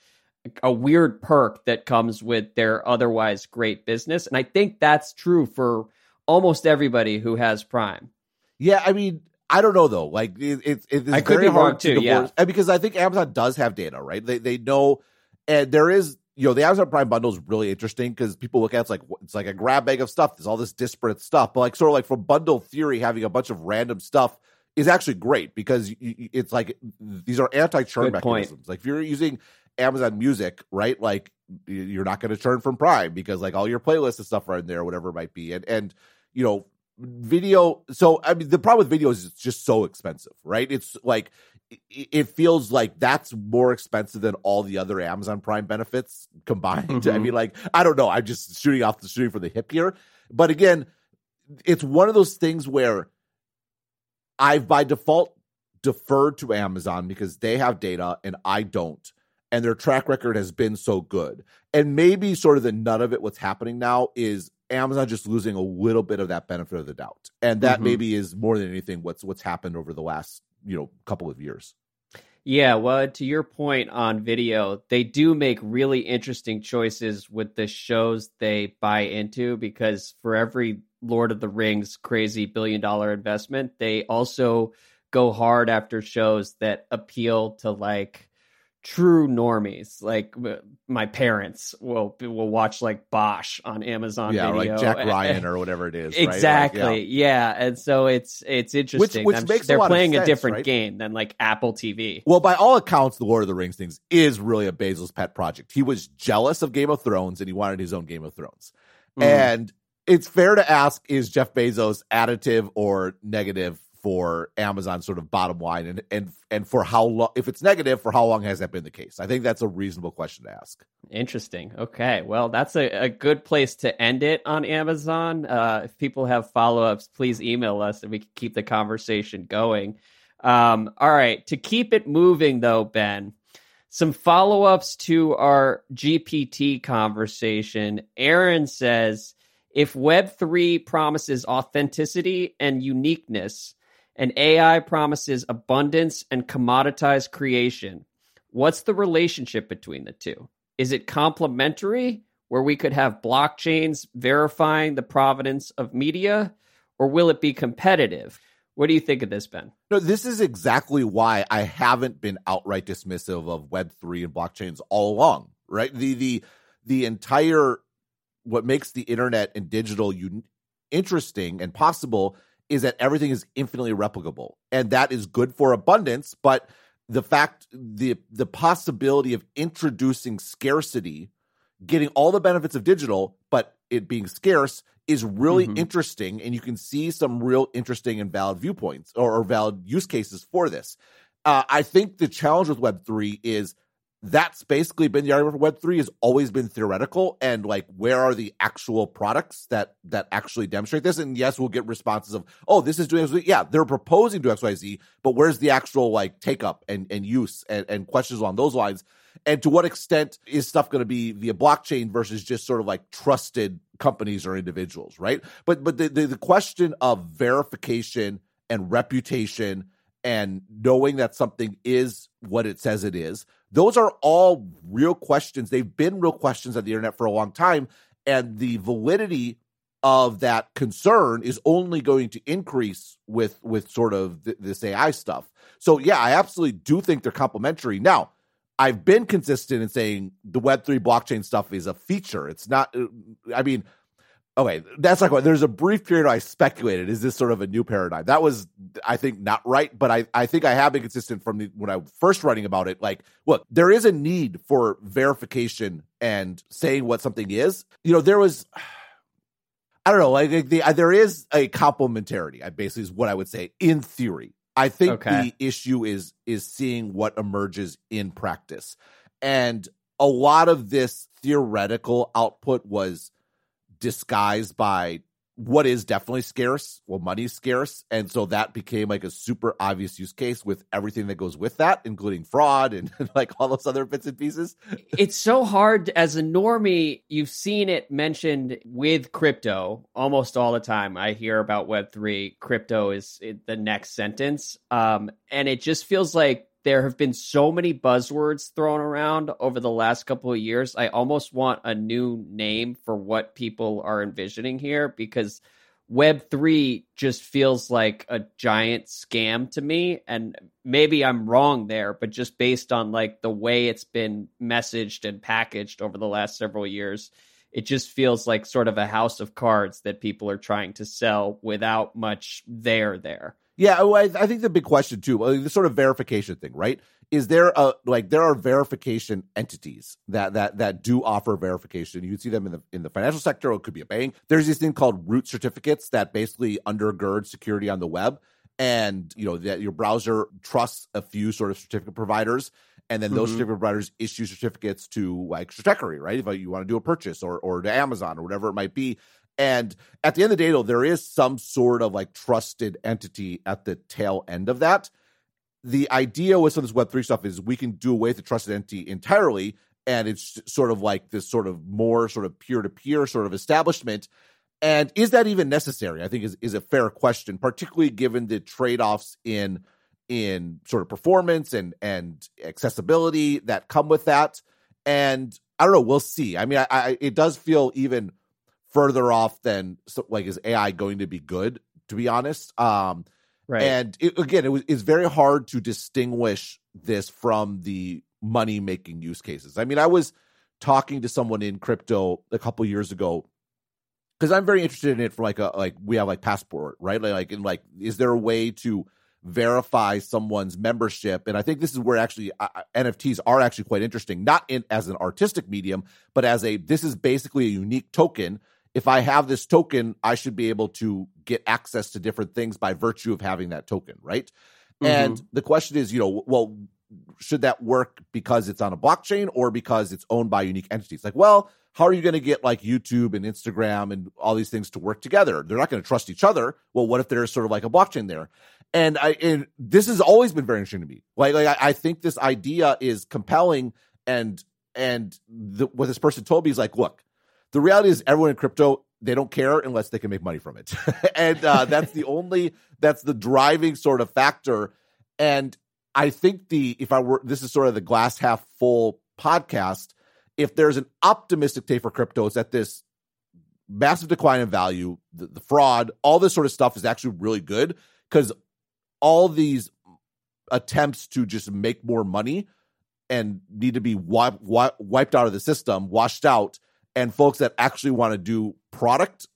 a weird perk that comes with their otherwise great business. And I think that's true for almost everybody who has Prime. Yeah, I mean, I don't know though. Like it, it, it's I very hard to too, divorce, yeah. because I think Amazon does have data, right? They they know, and there is you know the Amazon Prime bundle is really interesting because people look at it, it's like it's like a grab bag of stuff. There's all this disparate stuff, but like sort of like from bundle theory, having a bunch of random stuff is actually great because it's like these are anti churn mechanisms. Point. Like if you're using Amazon Music, right? Like you're not going to turn from Prime because like all your playlists and stuff are in there, whatever it might be. And and you know, video. So I mean, the problem with video is it's just so expensive, right? It's like it feels like that's more expensive than all the other Amazon Prime benefits combined. Mm-hmm. I mean, like I don't know. I'm just shooting off the shooting for the hip here, but again, it's one of those things where I've by default deferred to Amazon because they have data and I don't. And their track record has been so good. And maybe sort of the nut of it, what's happening now is Amazon just losing a little bit of that benefit of the doubt. And that mm-hmm. maybe is more than anything what's what's happened over the last, you know, couple of years. Yeah, well, to your point on video, they do make really interesting choices with the shows they buy into because for every Lord of the Rings crazy billion dollar investment, they also go hard after shows that appeal to like true normies like my parents will will watch like Bosch on Amazon yeah Video. like Jack <laughs> Ryan or whatever it is exactly right? like, yeah. yeah. and so it's it's interesting which, which makes they're a playing sense, a different right? game than like Apple TV well by all accounts the Lord of the Rings things is really a Bezos pet project he was jealous of Game of Thrones and he wanted his own Game of Thrones mm. and it's fair to ask is Jeff Bezos additive or negative for Amazon sort of bottom line and and and for how long if it's negative for how long has that been the case? I think that's a reasonable question to ask. Interesting. Okay. Well, that's a, a good place to end it on Amazon. Uh, if people have follow-ups, please email us and we can keep the conversation going. Um, all right. To keep it moving though, Ben, some follow-ups to our GPT conversation. Aaron says if Web3 promises authenticity and uniqueness, and AI promises abundance and commoditized creation. What's the relationship between the two? Is it complementary, where we could have blockchains verifying the provenance of media, or will it be competitive? What do you think of this, Ben? No, this is exactly why I haven't been outright dismissive of Web three and blockchains all along. Right, the the the entire what makes the internet and digital un- interesting and possible is that everything is infinitely replicable and that is good for abundance but the fact the the possibility of introducing scarcity getting all the benefits of digital but it being scarce is really mm-hmm. interesting and you can see some real interesting and valid viewpoints or, or valid use cases for this uh, i think the challenge with web3 is that's basically been the argument for web3 has always been theoretical and like where are the actual products that that actually demonstrate this? And yes we'll get responses of oh this is doing XYZ. yeah they're proposing to xyz but where's the actual like take up and, and use and, and questions along those lines? And to what extent is stuff going to be via blockchain versus just sort of like trusted companies or individuals right? But but the, the, the question of verification and reputation and knowing that something is what it says it is those are all real questions. They've been real questions on the internet for a long time. And the validity of that concern is only going to increase with with sort of th- this AI stuff. So yeah, I absolutely do think they're complementary. Now, I've been consistent in saying the Web3 blockchain stuff is a feature. It's not uh, I mean, okay, that's like what there's a brief period I speculated, is this sort of a new paradigm? That was, I think, not right, but I, I think I have been consistent from the, when I first writing about it. Like, look, there is a need for verification and saying what something is. You know, there was, <sighs> I don't know, like the, uh, there is a complementarity, I basically is what I would say in theory. I think okay. the issue is is seeing what emerges in practice. And a lot of this theoretical output was disguised by what is definitely scarce. Well, money's scarce. And so that became like a super obvious use case with everything that goes with that, including fraud and, <laughs> like all those other bits and pieces. <laughs> it's so hard as a normie. You've seen it mentioned with crypto almost all the time. I hear about Web3. Crypto is the next sentence. Um, and it just feels like there have been so many buzzwords thrown around over the last couple of years. I almost want a new name for what people are envisioning here because Web3 just feels like a giant scam to me. And maybe I'm wrong there, but just based on like the way it's been messaged and packaged over the last several years, it just feels like sort of a house of cards that people are trying to sell without much there there. Yeah, I, I think the big question too, the sort of verification thing, right? is there a like there are verification entities that that that do offer verification. You see them in the in the financial sector, or it could be a bank. There's this thing called root certificates that basically undergird security on the web. And you know that your browser trusts a few sort of certificate providers, and then those mm-hmm. certificate providers issue certificates to like Stratechery, right? If you want to do a purchase or or to Amazon or whatever it might be. And at the end of the day, though, there is some sort of like trusted entity at the tail end of that the idea with some of this Web3 stuff is we can do away with the trusted entity entirely. And it's sort of like this sort of more sort of peer to peer sort of establishment. And is that even necessary? I think is, is a fair question, particularly given the trade offs in in sort of performance and and accessibility that come with that. And I don't know, we'll see. I mean, I, I it does feel even further off than like is AI going to be good? To be honest, um, Right. And it, again, it was it's very hard to distinguish this from the money making use cases. I mean, I was talking to someone in crypto a couple years ago because I'm very interested in it for like a like we have like passport, right? Like, like in like is there a way to verify someone's membership and i think this is where actually uh nfts are actually quite interesting not in as an artistic medium but as a this is basically a unique token if I have this token, I should be able to get access to different things by virtue of having that token, right? Mm-hmm. And the question is, you know, well, should that work because it's on a blockchain or because it's owned by unique entities? Like, well, how are you going to get like YouTube and Instagram and all these things to work together? They're not going to trust each other. Well, what if there's sort of like a blockchain there? And I and this has always been very interesting to me. Like, like I, I think this idea is compelling, and and the, what this person told me is like, look, the reality is everyone in crypto they don't care unless they can make money from it. <laughs> And uh, <laughs> that's the only that's the driving sort of factor. And i think the if i were this is sort of the glass half full podcast. If there's an optimistic take for crypto it's that this massive decline in value the, the fraud all this sort of stuff is actually really good because all these attempts to just make more money and need to be wiped, wiped out of the system washed out and folks that actually want to do product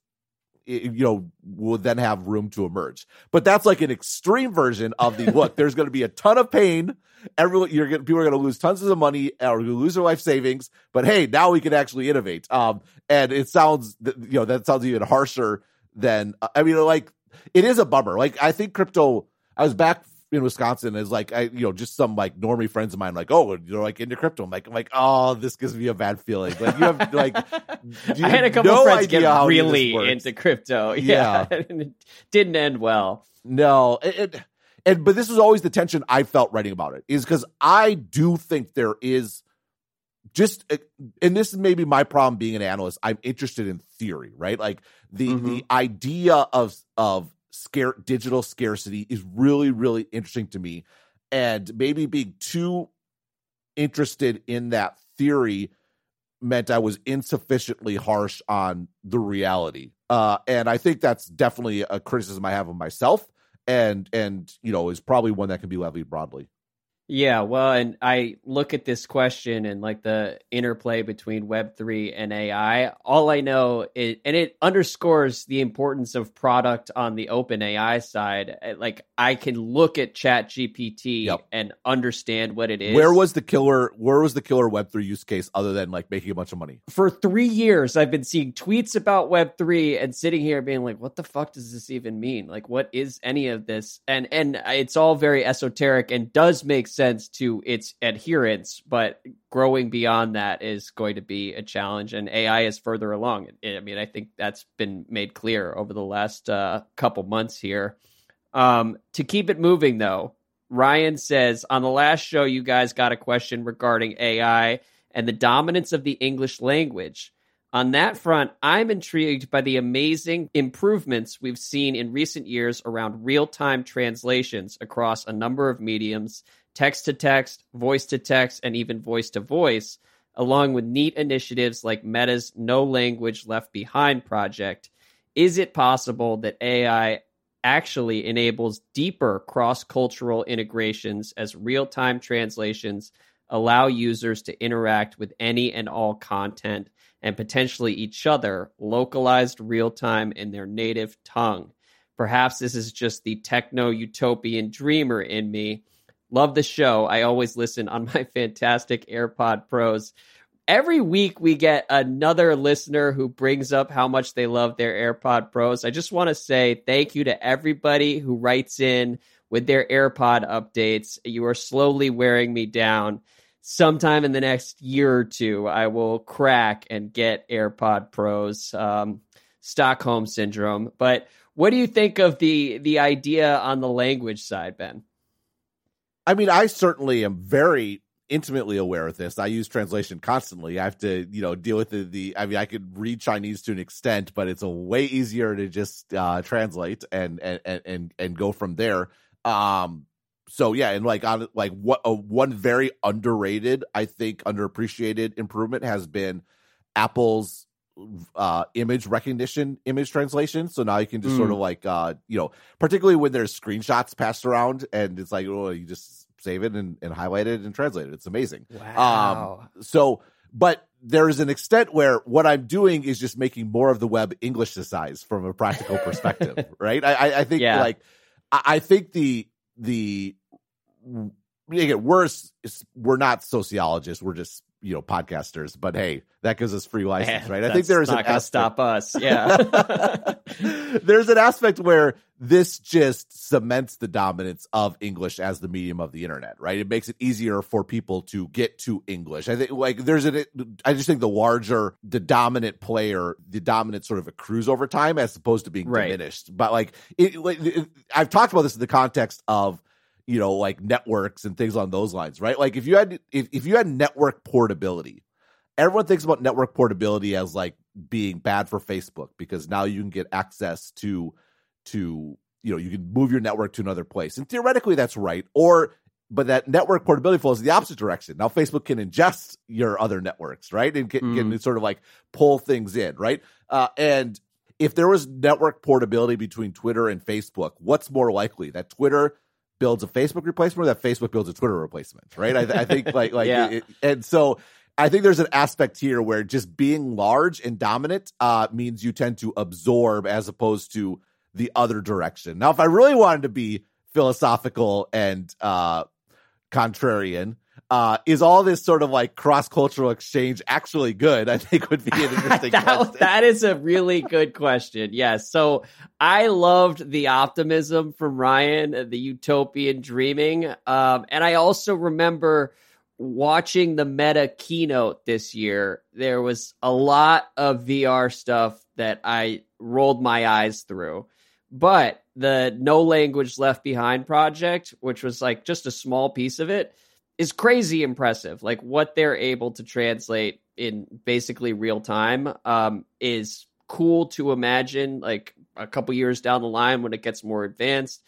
you know will then have room to emerge. But that's like an extreme version of the look <laughs> there's going to be a ton of pain. Everyone you're going people are going to lose tons of money or lose their life savings but hey now we can actually innovate. Um and it sounds you know that sounds even harsher than i mean like it is a bummer. Like i think crypto i was back in Wisconsin is like I you know just some like normie friends of mine like oh you're like into crypto. I'm like I'm like oh this gives me a bad feeling. Like you have like <laughs> you I had a couple no friends get really into crypto. <laughs> Yeah, yeah. <laughs> it didn't end well. No it, it, and but this was always the tension I felt writing about it is because I do think there is just and this is maybe my problem being an analyst. I'm interested in theory right? Like the mm-hmm. the idea of of scare digital scarcity is really really interesting to me and maybe being too interested in that theory meant I was insufficiently harsh on the reality. Uh, and I think that's definitely a criticism I have of myself and and you know is probably one that can be levied broadly. Yeah, well, and I look at this question and like the interplay between Web3 and AI. All I know is, and it underscores the importance of product on the open AI side. Like I can look at Chat GPT yep. and understand what it is. Where was the killer? Where was the killer Web3 use case other than like making a bunch of money? For three years, I've been seeing tweets about Web3 and sitting here being like, what the fuck does this even mean? Like, what is any of this? And, and it's all very esoteric and does make sense to its adherents, but growing beyond that is going to be a challenge. And AI is further along. I mean, I think that's been made clear over the last uh, couple months here. Um, to keep it moving, though, Ryan says on the last show, you guys got a question regarding AI and the dominance of the English language. On that front, I'm intrigued by the amazing improvements we've seen in recent years around real time translations across a number of mediums text to text, voice to text, and even voice to voice, along with neat initiatives like Meta's No Language Left Behind project. Is it possible that AI actually enables deeper cross cultural integrations as real time translations allow users to interact with any and all content and potentially each other, localized real time in their native tongue? Perhaps this is just the techno utopian dreamer in me Love the show. I always listen on <laughs> my fantastic AirPod Pros. Every week we get another listener who brings up how much they love their AirPod Pros. I just want to say thank you to everybody who writes in with their AirPod updates. You are slowly wearing me down. Sometime in the next year or two, I will crack and get AirPod Pros. Um, Stockholm syndrome. But what do you think of the the idea on the language side, Ben? I mean, I certainly am very intimately aware of this. I use translation constantly. I have to, you know, deal with the, the I mean, I could read Chinese to an extent, but it's a way easier to just uh, translate and, and and and go from there. Um so yeah, and like on like what a one very underrated, I think underappreciated improvement has been Apple's uh image recognition image translation. So now you can just mm. sort of like uh you know particularly when there's screenshots passed around and it's like oh you just save it and, and highlight it and translate it. It's amazing. Wow. um so but there's an extent where what i'm doing is just making more of the web english to size from a practical perspective <laughs> right? I i think yeah. like I, I think the the again we're we're not sociologists we're just you know podcasters but hey that gives us free license right? I think there's not an aspect, stop us yeah. <laughs> There's an aspect where this just cements the dominance of english as the medium of the internet right? It makes it easier for people to get to english. I think like there's an i just think the larger the dominant player the dominant sort of accrues over time as opposed to being right. diminished. But like it, it, i've talked about this in the context of you know, like networks and things on those lines, right? Like if you had if, if you had network portability, everyone thinks about network portability as like being bad for Facebook because now you can get access to to you know you can move your network to another place and theoretically that's right or but that network portability flows the opposite direction now facebook can ingest your other networks right and can, mm. can sort of like pull things in right uh, and if there was network portability between twitter and facebook what's more likely that twitter builds a Facebook replacement or that Facebook builds a Twitter replacement, right? I, I think like like <laughs> yeah. it, and so I think there's an aspect here where just being large and dominant uh, means you tend to absorb as opposed to the other direction. Now, if I really wanted to be philosophical and uh, contrarian, uh, is all this sort of like cross cultural exchange actually good? I think would be an <laughs> interesting that, question. That is a really good question. Yes. So I loved the optimism from Ryan, the utopian dreaming. Um, and I also remember watching the meta keynote this year. There was a lot of VR stuff that I rolled my eyes through. But the No Language Left Behind project, which was like just a small piece of it, is crazy impressive. Like what they're able to translate in basically real time um, is cool to imagine. Like a couple years down the line when it gets more advanced.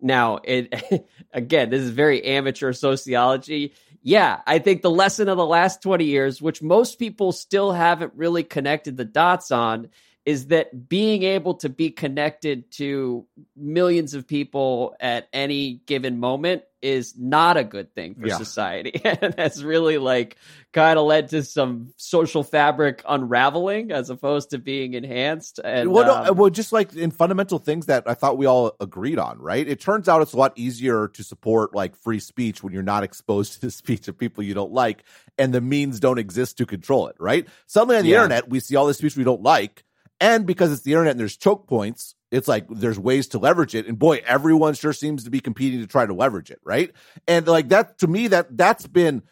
Now, it <laughs> again, this is very amateur sociology. Yeah, I think the lesson of the last 20 years, which most people still haven't really connected the dots on, is that being able to be connected to millions of people at any given moment is not a good thing for yeah. society. <laughs> and that's really like kind of led to some social fabric unraveling as opposed to being enhanced. And well, no, um, well, just like in fundamental things that I thought we all agreed on, right? It turns out it's a lot easier to support like free speech when you're not exposed <laughs> to the speech of people you don't like and the means don't exist to control it, right? Suddenly on the yeah. internet, we see all this speech we don't like and because it's the internet and there's choke points, it's like there's ways to leverage it. And boy, everyone sure seems to be competing to try to leverage it, right? And like that to me, that that's been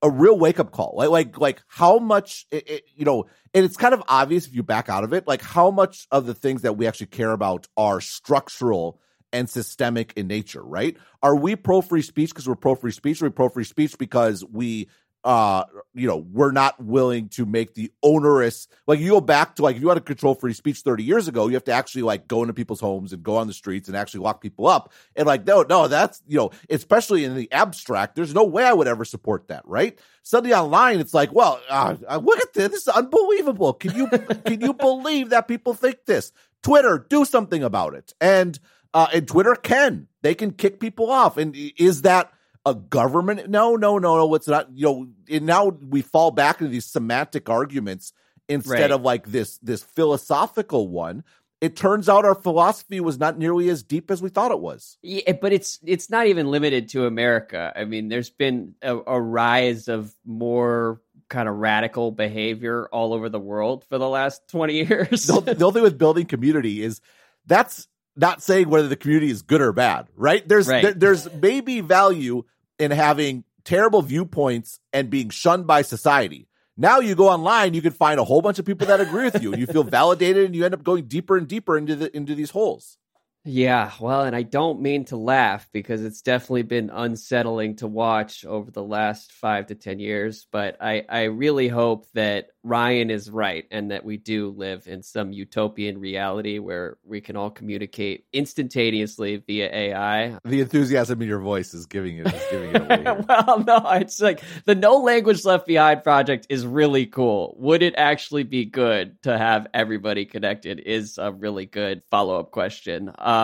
a real wake up call. Like like like how much it, it, you know, and it's kind of obvious if you back out of it, like how much of the things that we actually care about are structural and systemic in nature, right? Are we pro free speech because we're pro free speech? Are we pro free speech because we uh you know we're not willing to make the onerous like you go back to like if you want to control free speech 30 years ago you have to actually like go into people's homes and go on the streets and actually lock people up. And like no no that's you know especially in the abstract there's no way i would ever support that right? Suddenly online it's like well uh, uh look at this this is unbelievable. Can you <laughs> can you believe that people think this? Twitter do something about it. And uh and twitter can. They can kick people off. And is that a government. No, no, no, no. It's not. You know, and now we fall back into these semantic arguments instead right. of like this this philosophical one. it turns out our philosophy was not nearly as deep as we thought it was. Yeah, eh, but it's it's not even limited to America. I mean, there's been a, a rise of more kind of radical behavior all over the world for the last 20 <laughs> years. the, the only thing with building community is that's not saying whether the community is good or bad, right? There's Right. There, there's maybe value in having terrible viewpoints and being shunned by society. Now you go online, you can find a whole bunch of people that agree with you, and you feel validated, and you end up going deeper and deeper into the into these holes. Yeah, well, and I don't mean to laugh because it's definitely been unsettling to watch over the last five to 10 years. But I, I really hope that Ryan is right and that we do live in some utopian reality where we can all communicate instantaneously via AI. The enthusiasm in your voice is giving it is giving it away. <laughs> well, no, it's like the No Language Left Behind project is really cool. Would it actually be good to have everybody connected? Is a really good follow up question. Um,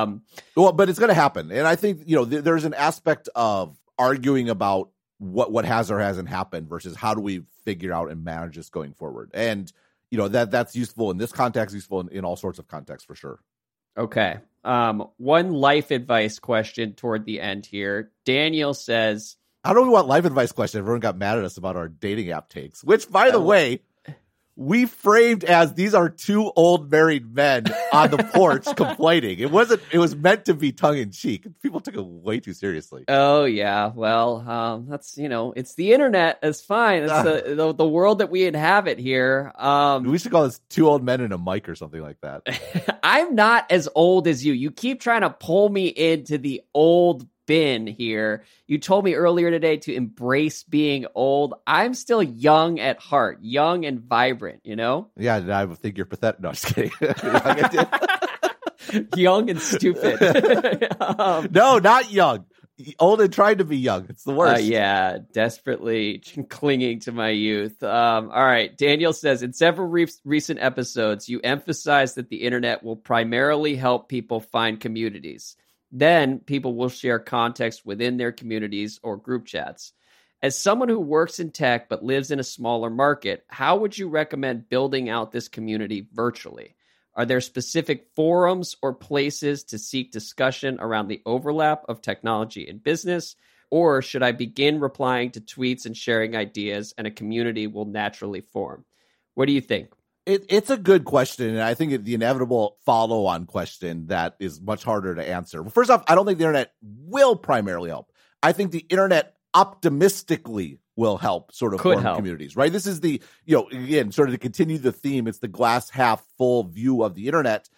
Well, but it's going to happen, and I think you know th- there's an aspect of arguing about what what has or hasn't happened versus how do we figure out and manage this going forward, and you know that that's useful in this context, useful in, in all sorts of contexts for sure. Okay. Um, one life advice question toward the end here. Daniel says, How do we want life advice question? Everyone got mad at us about our dating app takes, which, by the Oh. way, we framed as these are two old married men on the <laughs> porch complaining. It wasn't. It was meant to be tongue in cheek. People took it way too seriously. "Oh yeah, well, um, that's you know, it's the internet. It's fine. It's the, <laughs> the the world that we inhabit here. Um, We should call this two old men and a mic or something like that. <laughs> I'm not as old as you. You keep trying to pull me into the old bin here. You told me earlier today to embrace being old. I'm still young at heart, young and vibrant. You know, Yeah, I think you're pathetic. No, just kidding. <laughs> <laughs> young and stupid. <laughs> um, no, not young. Old and trying to be young. It's the Uh, worst. yeah, desperately clinging to my youth. Um, all right. Daniel says in several re- recent episodes, you emphasize that the internet will primarily help people find communities. Then people will share context within their communities or group chats. As someone who works in tech but lives in a smaller market, how would you recommend building out this community virtually? Are there specific forums or places to seek discussion around the overlap of technology and business? Or should I begin replying to tweets and sharing ideas and a community will naturally form? What do you think? It, it's a good question, and I think it, the inevitable follow-on question that is much harder to answer. Well, first off, I don't think the internet will primarily help. I think the internet optimistically will help sort of Could form help. communities, right? This is the, you know, again, sort of to continue the theme, it's the glass half full view of the internet.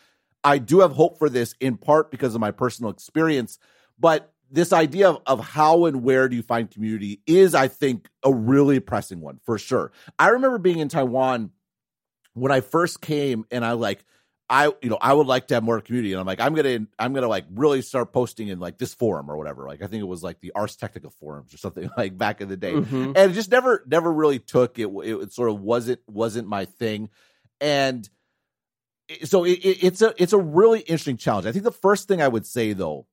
I do have hope for this in part because of my personal experience, but this idea of, of how and where do you find community is, I think, a really pressing one for sure. I remember being in Taiwan when I first came and I like I you know I would like to have more community and I'm like I'm gonna I'm gonna like really start posting in like this forum or whatever. Like I think it was like the Ars Technica forums or something <laughs> like back in the day. Mhm. and it just never never really took it it, it sort of wasn't wasn't my thing. And so it, it, it's a it's a really interesting challenge. I think the first thing I would say though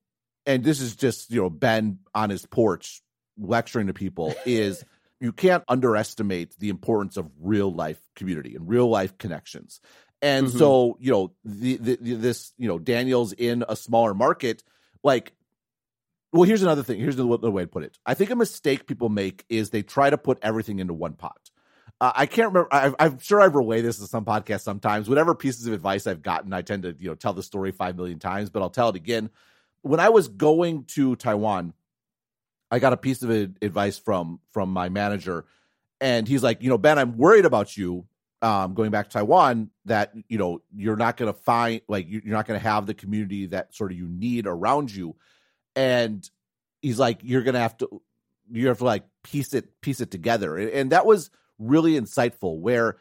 and this is just you know Ben on his porch lecturing to people is you can't underestimate the importance of real life community and real life connections. And Mhm. so, you know, the, the, the this, you know, Daniel's in a smaller market. Like, well, here's another thing. Here's another way to put it. I think a mistake people make is they try to put everything into one pot. Uh, I can't remember. I, I'm sure I've relayed this in some podcast sometimes. Whatever pieces of advice I've gotten, I tend to, you know, tell the story five million times, but I'll tell it again. When I was going to Taiwan, I got a piece of advice from from my manager, and he's like, you know, Ben, I'm worried about you um, going back to Taiwan. That you know you're not going to find like you- you're not going to have the community that sort of you need around you, and he's like, you're going to have to you have to like piece it piece it together, and, and that was really insightful. Where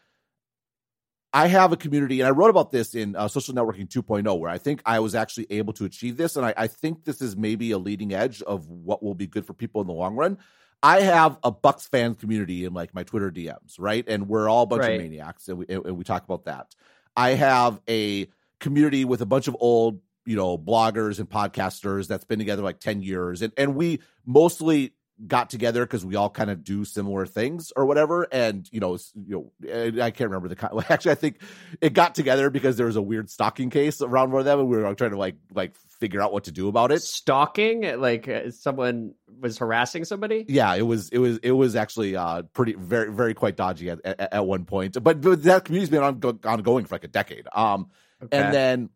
I have a community, and I wrote about this in uh, Social Networking 2.0, where I think I was actually able to achieve this. And I, I think this is maybe a leading edge of what will be good for people in the long run. I have a Bucks fan community in like my Twitter DMs, right? And we're all a bunch Right. of maniacs, and we, and we talk about that. I have a community with a bunch of old, you know, bloggers and podcasters that's been together like 10 years. And, and we mostly got together because we all kind of do similar things or whatever. And you know, you know, I can't remember the <laughs> actually. I think it got together because there was a weird stalking case around one of them, and we were trying to like like figure out what to do about it. Stalking, like uh, someone was harassing somebody. Yeah, it was it was it was actually uh pretty very very quite dodgy at at, at one point. But, but that community's been on, ongoing for like a decade. Um, okay. and then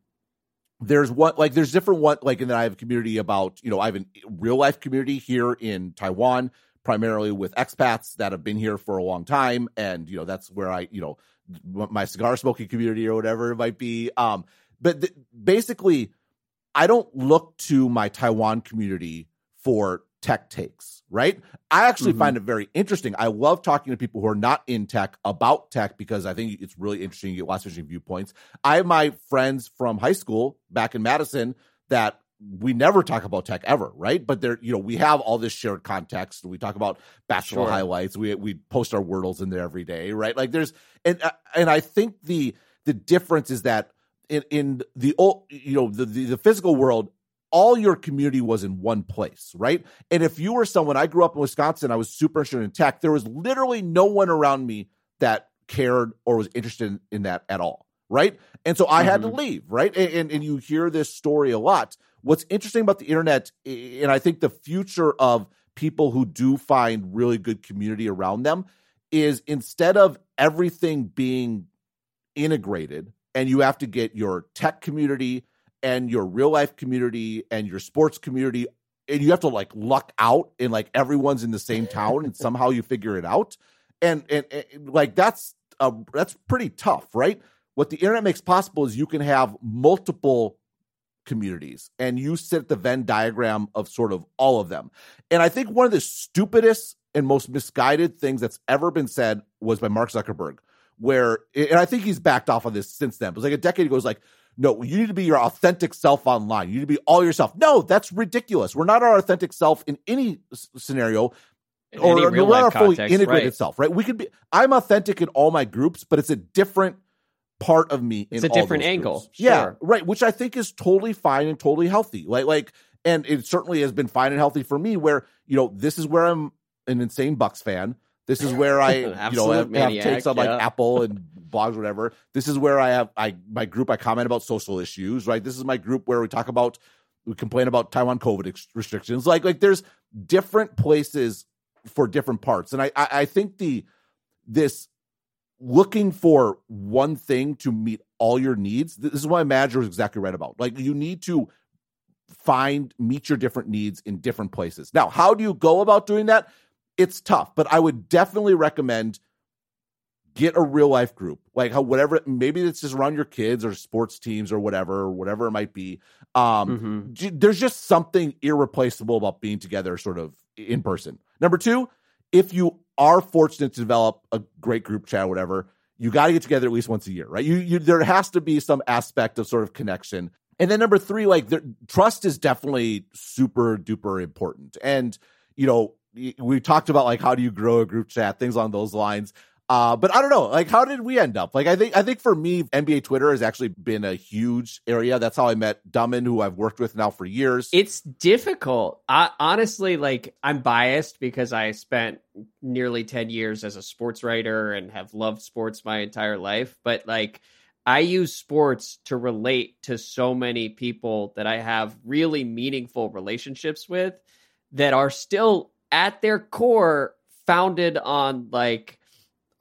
there's what like there's different what like and then I have a community about you know I have a real life community here in Taiwan primarily with expats that have been here for a long time. And you know that's where I you know my cigar smoking community or whatever it might be. Um but th- basically I don't look to my Taiwan community for tech takes, right? I actually mm-hmm. find it very interesting. I love talking to people who are not in tech about tech because I think it's really interesting. You get lots of interesting viewpoints. I have my friends from high school back in Madison that we never talk about tech ever, right? But there, you know, we have all this shared context. We talk about bachelor sure. highlights. We we post our wordles in there every day, right? Like there's and uh, and I think the the difference is that in in the old, you know, the, the the physical world, all your community was in one place, right? And if you were someone, I grew up in Wisconsin, I was super interested in tech. There was literally no one around me that cared or was interested in, in that at all, right? And so I mm-hmm. had to mm-hmm. leave, right? And, and, and you hear this story a lot. What's interesting about the internet, and I think the future of people who do find really good community around them, is instead of everything being integrated, and you have to get your tech community and your real life community and your sports community and you have to like luck out and like everyone's in the same town and somehow you figure it out. And, and, and like that's uh, that's pretty tough right? What the internet makes possible is you can have multiple communities and you sit at the venn diagram of sort of all of them. And i think one of the stupidest and most misguided things that's ever been said was by mark zuckerberg where and i think he's backed off of this since then it was like a decade ago it was like no, you need to be your authentic self online. You need to be all yourself. No, that's ridiculous. We're not our authentic self in any scenario. In or any we're not our fully context, integrated right. self, right? We could be. I'm authentic in all my groups, but it's a different part of me. it's a different angle. Sure. Yeah, right. Which I think is totally fine and totally healthy. Like, like, and it certainly has been fine and healthy for me. Where you know, this is where I'm an insane Bucks fan. This is where I, <laughs> you know, have, have takes on yeah. like Apple and blogs, whatever. This is where I have I my group. I comment about social issues, right? This is my group where we talk about we complain about Taiwan COVID ex- restrictions. Like like there's different places for different parts, and I, I I think the this looking for one thing to meet all your needs. This is why my manager was exactly right about. Like you need to find meet your different needs in different places. Now, how do you go about doing that? It's tough, but I would definitely recommend get a real life group like how whatever maybe it's just around your kids or sports teams or whatever or whatever it might be um mm-hmm. there's just something irreplaceable about being together sort of in person. Number two if you are fortunate to develop a great group chat or whatever you got to get together at least once a year right? You, you there has to be some aspect of sort of connection. And then number three like there, trust is definitely super duper important. And you know we talked about like how do you grow a group chat things along those lines uh, but I don't know, like, how did we end up? Like, I think, I think for me, NBA Twitter has actually been a huge area. That's how I met Dummin, who I've worked with now for years. It's difficult. I, honestly, like, I'm biased because I spent nearly 10 years as a sports writer and have loved sports my entire life. But, like, I use sports to relate to so many people that I have really meaningful relationships with that are still at their core founded on, like,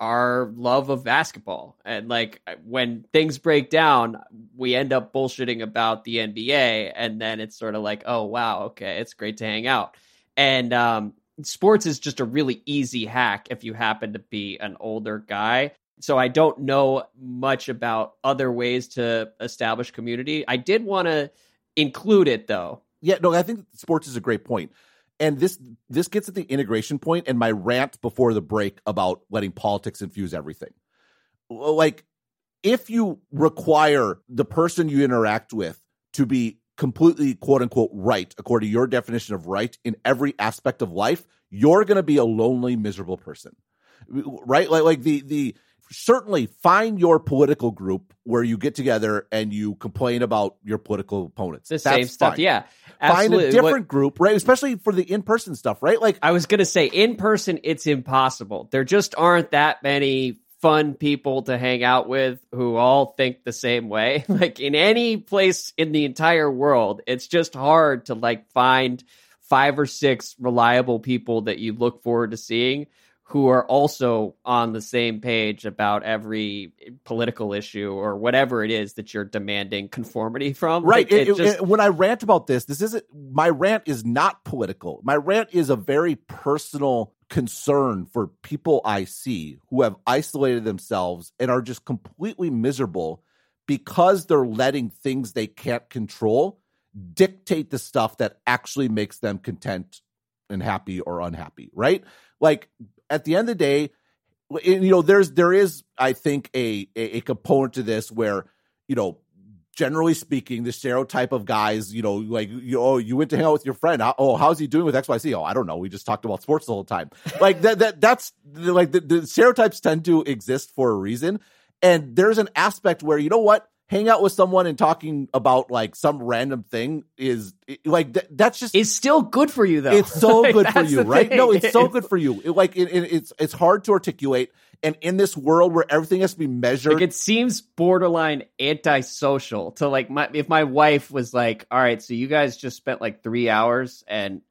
our love of basketball. And like when things break down, we end up bullshitting about the NBA and then it's sort of like, "Oh, wow, okay, it's great to hang out." And um sports is just a really easy hack if you happen to be an older guy. So I don't know much about other ways to establish community. I did want to include it though. Yeah, no, I think sports is a great point and this this gets at the integration point and my rant before the break about letting politics infuse everything like if you require the person you interact with to be completely quote unquote right according to your definition of right in every aspect of life you're going to be a lonely miserable person right like like the the certainly find your political group where you get together and you complain about your political opponents. The That's same stuff, fine. yeah. Find a different What- group, right? Especially for the in person stuff, right? Like I was going to say in person, it's impossible. There just aren't that many fun people to hang out with who all think the same way. <laughs> Like in any place in the entire world, it's just hard to like find five or six reliable people that you look forward to seeing who are also on the same page about every political issue or whatever it is that you're demanding conformity from. Right. Like, it It- just- it- when I rant about this, this isn't my rant is not political. My rant is a very personal concern for people I see who have isolated themselves and are just completely miserable because they're letting things they can't control dictate the stuff that actually makes them content and happy or unhappy, right? Like at the end of the day, you know, there's there is, I think, a, a a component to this where, you know, generally speaking, the stereotype of guys, you know, like you, oh, you went to hang out with your friend. Oh, how's he doing with X Y Z? Oh, I don't know. We just talked about sports the whole time. <laughs> Like that. That that's like the, the stereotypes tend to exist for a reason. And there's an aspect where you know what, hang out with someone and talking about like some random thing is like th- that's just it's still good for you though. it's so <laughs> Like, good for you, right? thing. No, it's so good for you. It, like it, it- it's it's hard to articulate, and in this world where everything has to be measured, Like it seems borderline antisocial to like my if my wife was like, "All right, so you guys just spent like 3 hours and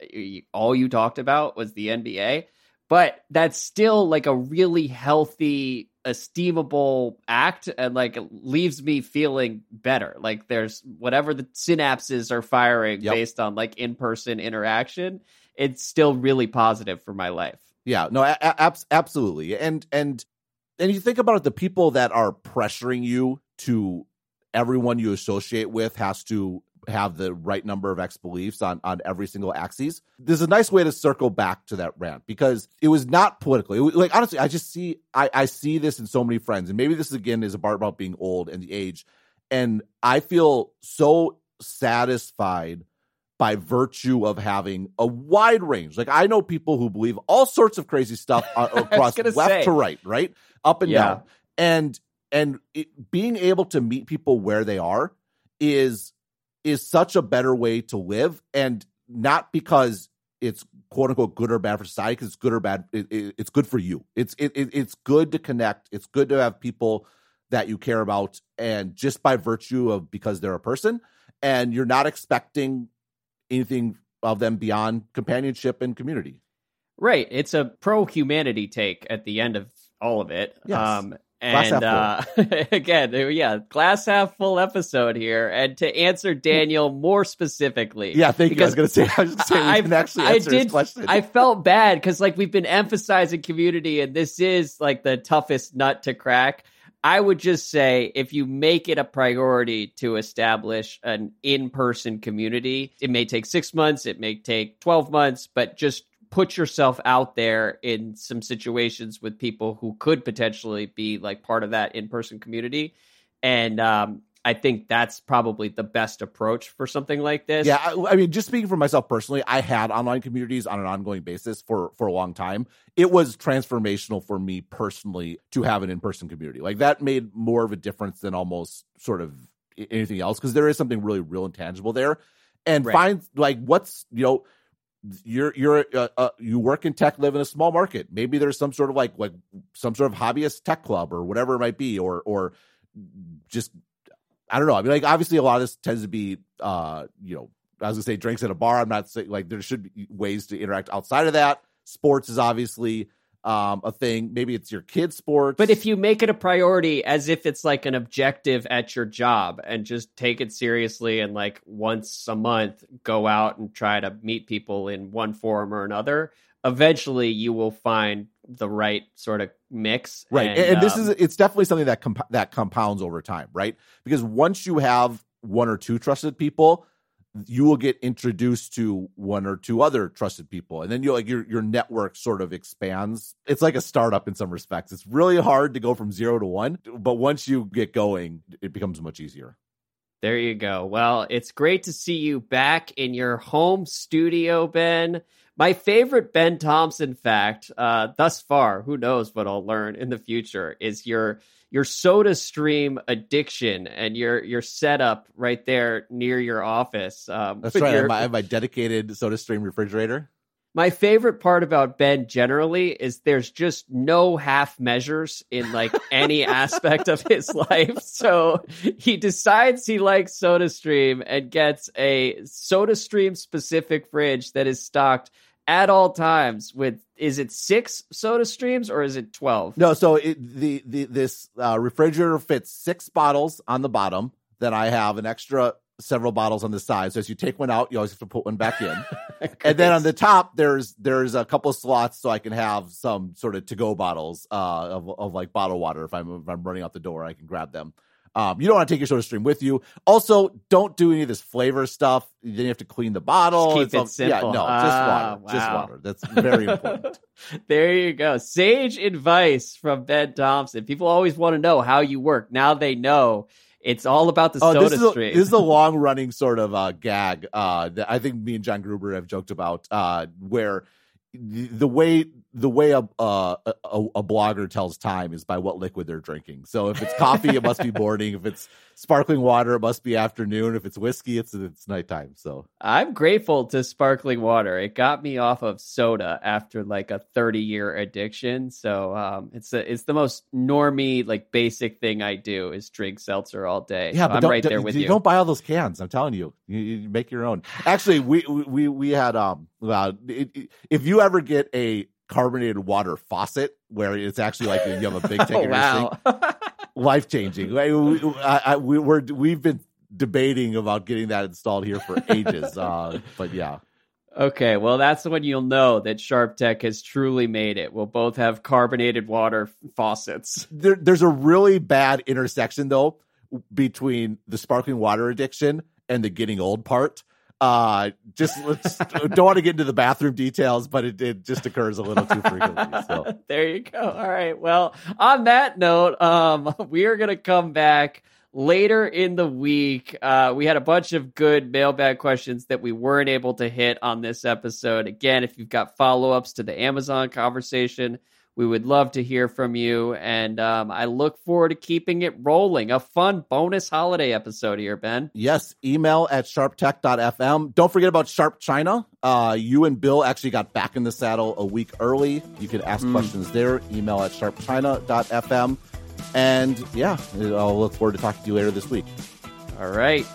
all you talked about was the NBA." But that's still like a really healthy esteemable act and like it leaves me feeling better. Like there's whatever the synapses are firing Yep. based on like in-person interaction, it's still really positive for my life. Yeah, no, a- a- absolutely. And and and you think about it, the people that are pressuring you to everyone you associate with has to have the right number of X beliefs on on every single axis. There's a nice way to circle back to that rant because it was not political. It was, like honestly, I just see I I see this in so many friends, and maybe this again is a part about being old and the age, and I feel so satisfied by virtue of having a wide range. Like I know people who believe all sorts of crazy stuff <laughs> across left say. to right, right, up and Yeah. down, and and it, being able to meet people where they are is is such a better way to live, and not because it's quote unquote good or bad for society, because it's good or bad, it, it- it's good for you. It's it, it it's good to connect. It's good to have people that you care about, and just by virtue of because they're a person, and you're not expecting anything of them beyond companionship and community. Right. It's a pro humanity take at the end of all of it. Yes. Um and uh, <laughs> again, yeah, glass half full episode here. And to answer Daniel more specifically, Yeah, thank you. I was going to say, <laughs> I was going to say, we I- can actually I did- question. I felt bad because like we've been emphasizing community, and this is like the toughest nut to crack. I would just say if you make it a priority to establish an in-person community, it may take six months, it may take twelve months, but just put yourself out there in some situations with people who could potentially be like part of that in-person community, and um, I think that's probably the best approach for something like this. Yeah, I, I mean, just speaking for myself personally, I had online communities on an ongoing basis for for a long time. It was transformational for me personally to have an in person community. Like that made more of a difference than almost sort of anything else because there is something really real and tangible there. And Right. find like what's you know. You're you're uh, uh, you work in tech, live in a small market. Maybe there's some sort of like like some sort of hobbyist tech club or whatever it might be, or or just I don't know. I mean, like obviously a lot of this tends to be, uh, you know, I was gonna say drinks at a bar. I'm not saying like there should be ways to interact outside of that. Sports is obviously um, a thing. Maybe it's your kids' sports, But if you make it a priority as if it's like an objective at your job and just take it seriously and like once a month go out and try to meet people in one form or another, eventually you will find the right sort of mix. right, and, and this um, is it's definitely something that comp- that compounds over time, right? Because once you have one or two trusted people, you will get introduced to one or two other trusted people, and then you like your your network sort of expands. It's like a startup in some respects. It's really hard to go from zero to one, but once you get going, it becomes much easier. There you go. Well, it's great to see you back in your home studio, Ben. My favorite Ben Thompson fact uh, thus far, who knows what I'll learn in the future, is your your soda stream addiction and your your setup right there near your office. Um, That's right. I have, my, I have my dedicated soda stream refrigerator. My favorite part about Ben generally is there's just no half measures in like <laughs> any aspect of his life. So he decides he likes SodaStream and gets a SodaStream specific fridge that is stocked at all times with is it six soda streams or is it 12 no so it, the, the this uh, refrigerator fits six bottles on the bottom then i have an extra several bottles on the side. So as you take one out you always have to put one back in. <laughs> And then on the top there's there's a couple slots so i can have some sort of to go bottles uh, of, of like bottled water if i'm if i'm running out the door i can grab them um, you don't want to take your soda stream with you. Also, don't do any of this flavor stuff. Then you have to clean the bottle. Just keep it simple. Yeah, no, just ah, water. Wow. Just water. That's very important. <laughs> there you go. Sage advice from Ben Thompson. People always want to know how you work. Now they know. It's all about the oh, soda this stream. A, this is a <laughs> long running sort of uh, gag uh, that I think me and John Gruber have joked about, uh, where the way the way a, uh, a, a blogger tells time is by what liquid they're drinking. So if it's coffee, it must be <laughs> morning. If it's sparkling water, it must be afternoon. If it's whiskey, it's it's nighttime. So I'm grateful to sparkling water. It got me off of soda after like a 30 year addiction. So um, it's a, it's the most normy like basic thing I do is drink seltzer all day. Yeah, so but I'm right there with you. Don't buy all those cans. I'm telling you, you, you make your own. Actually, we we we had um. Uh, if you ever get a carbonated water faucet where it's actually like you have a big <laughs> tank. oh, wow. <laughs> life changing. We, I, I, we, we're we've been debating about getting that installed here for ages. Uh, but yeah. Okay, well, that's when you'll know that Sharp Tech has truly made it. We'll both have carbonated water faucets. There, there's a really bad intersection, though, between the sparkling water addiction and the getting old part. Uh, just let's don't want to get into the bathroom details, but it, it just occurs a little too frequently. So <laughs> there you go. All right. Well, on that note, um, <laughs> we are gonna come back later in the week. Uh, we had a bunch of good mailbag questions that we weren't able to hit on this episode. Again, if you've got follow ups to the Amazon conversation we would love to hear from you. And um, I look forward to keeping it rolling. A fun bonus holiday episode here, Ben. Yes. Email at sharptech.fm. Don't forget about Sharp China. Uh, you and Bill actually got back in the saddle a week early. You can ask mm. questions there. Email at sharpchina.fm. And yeah, I'll look forward to talking to you later this week. All right.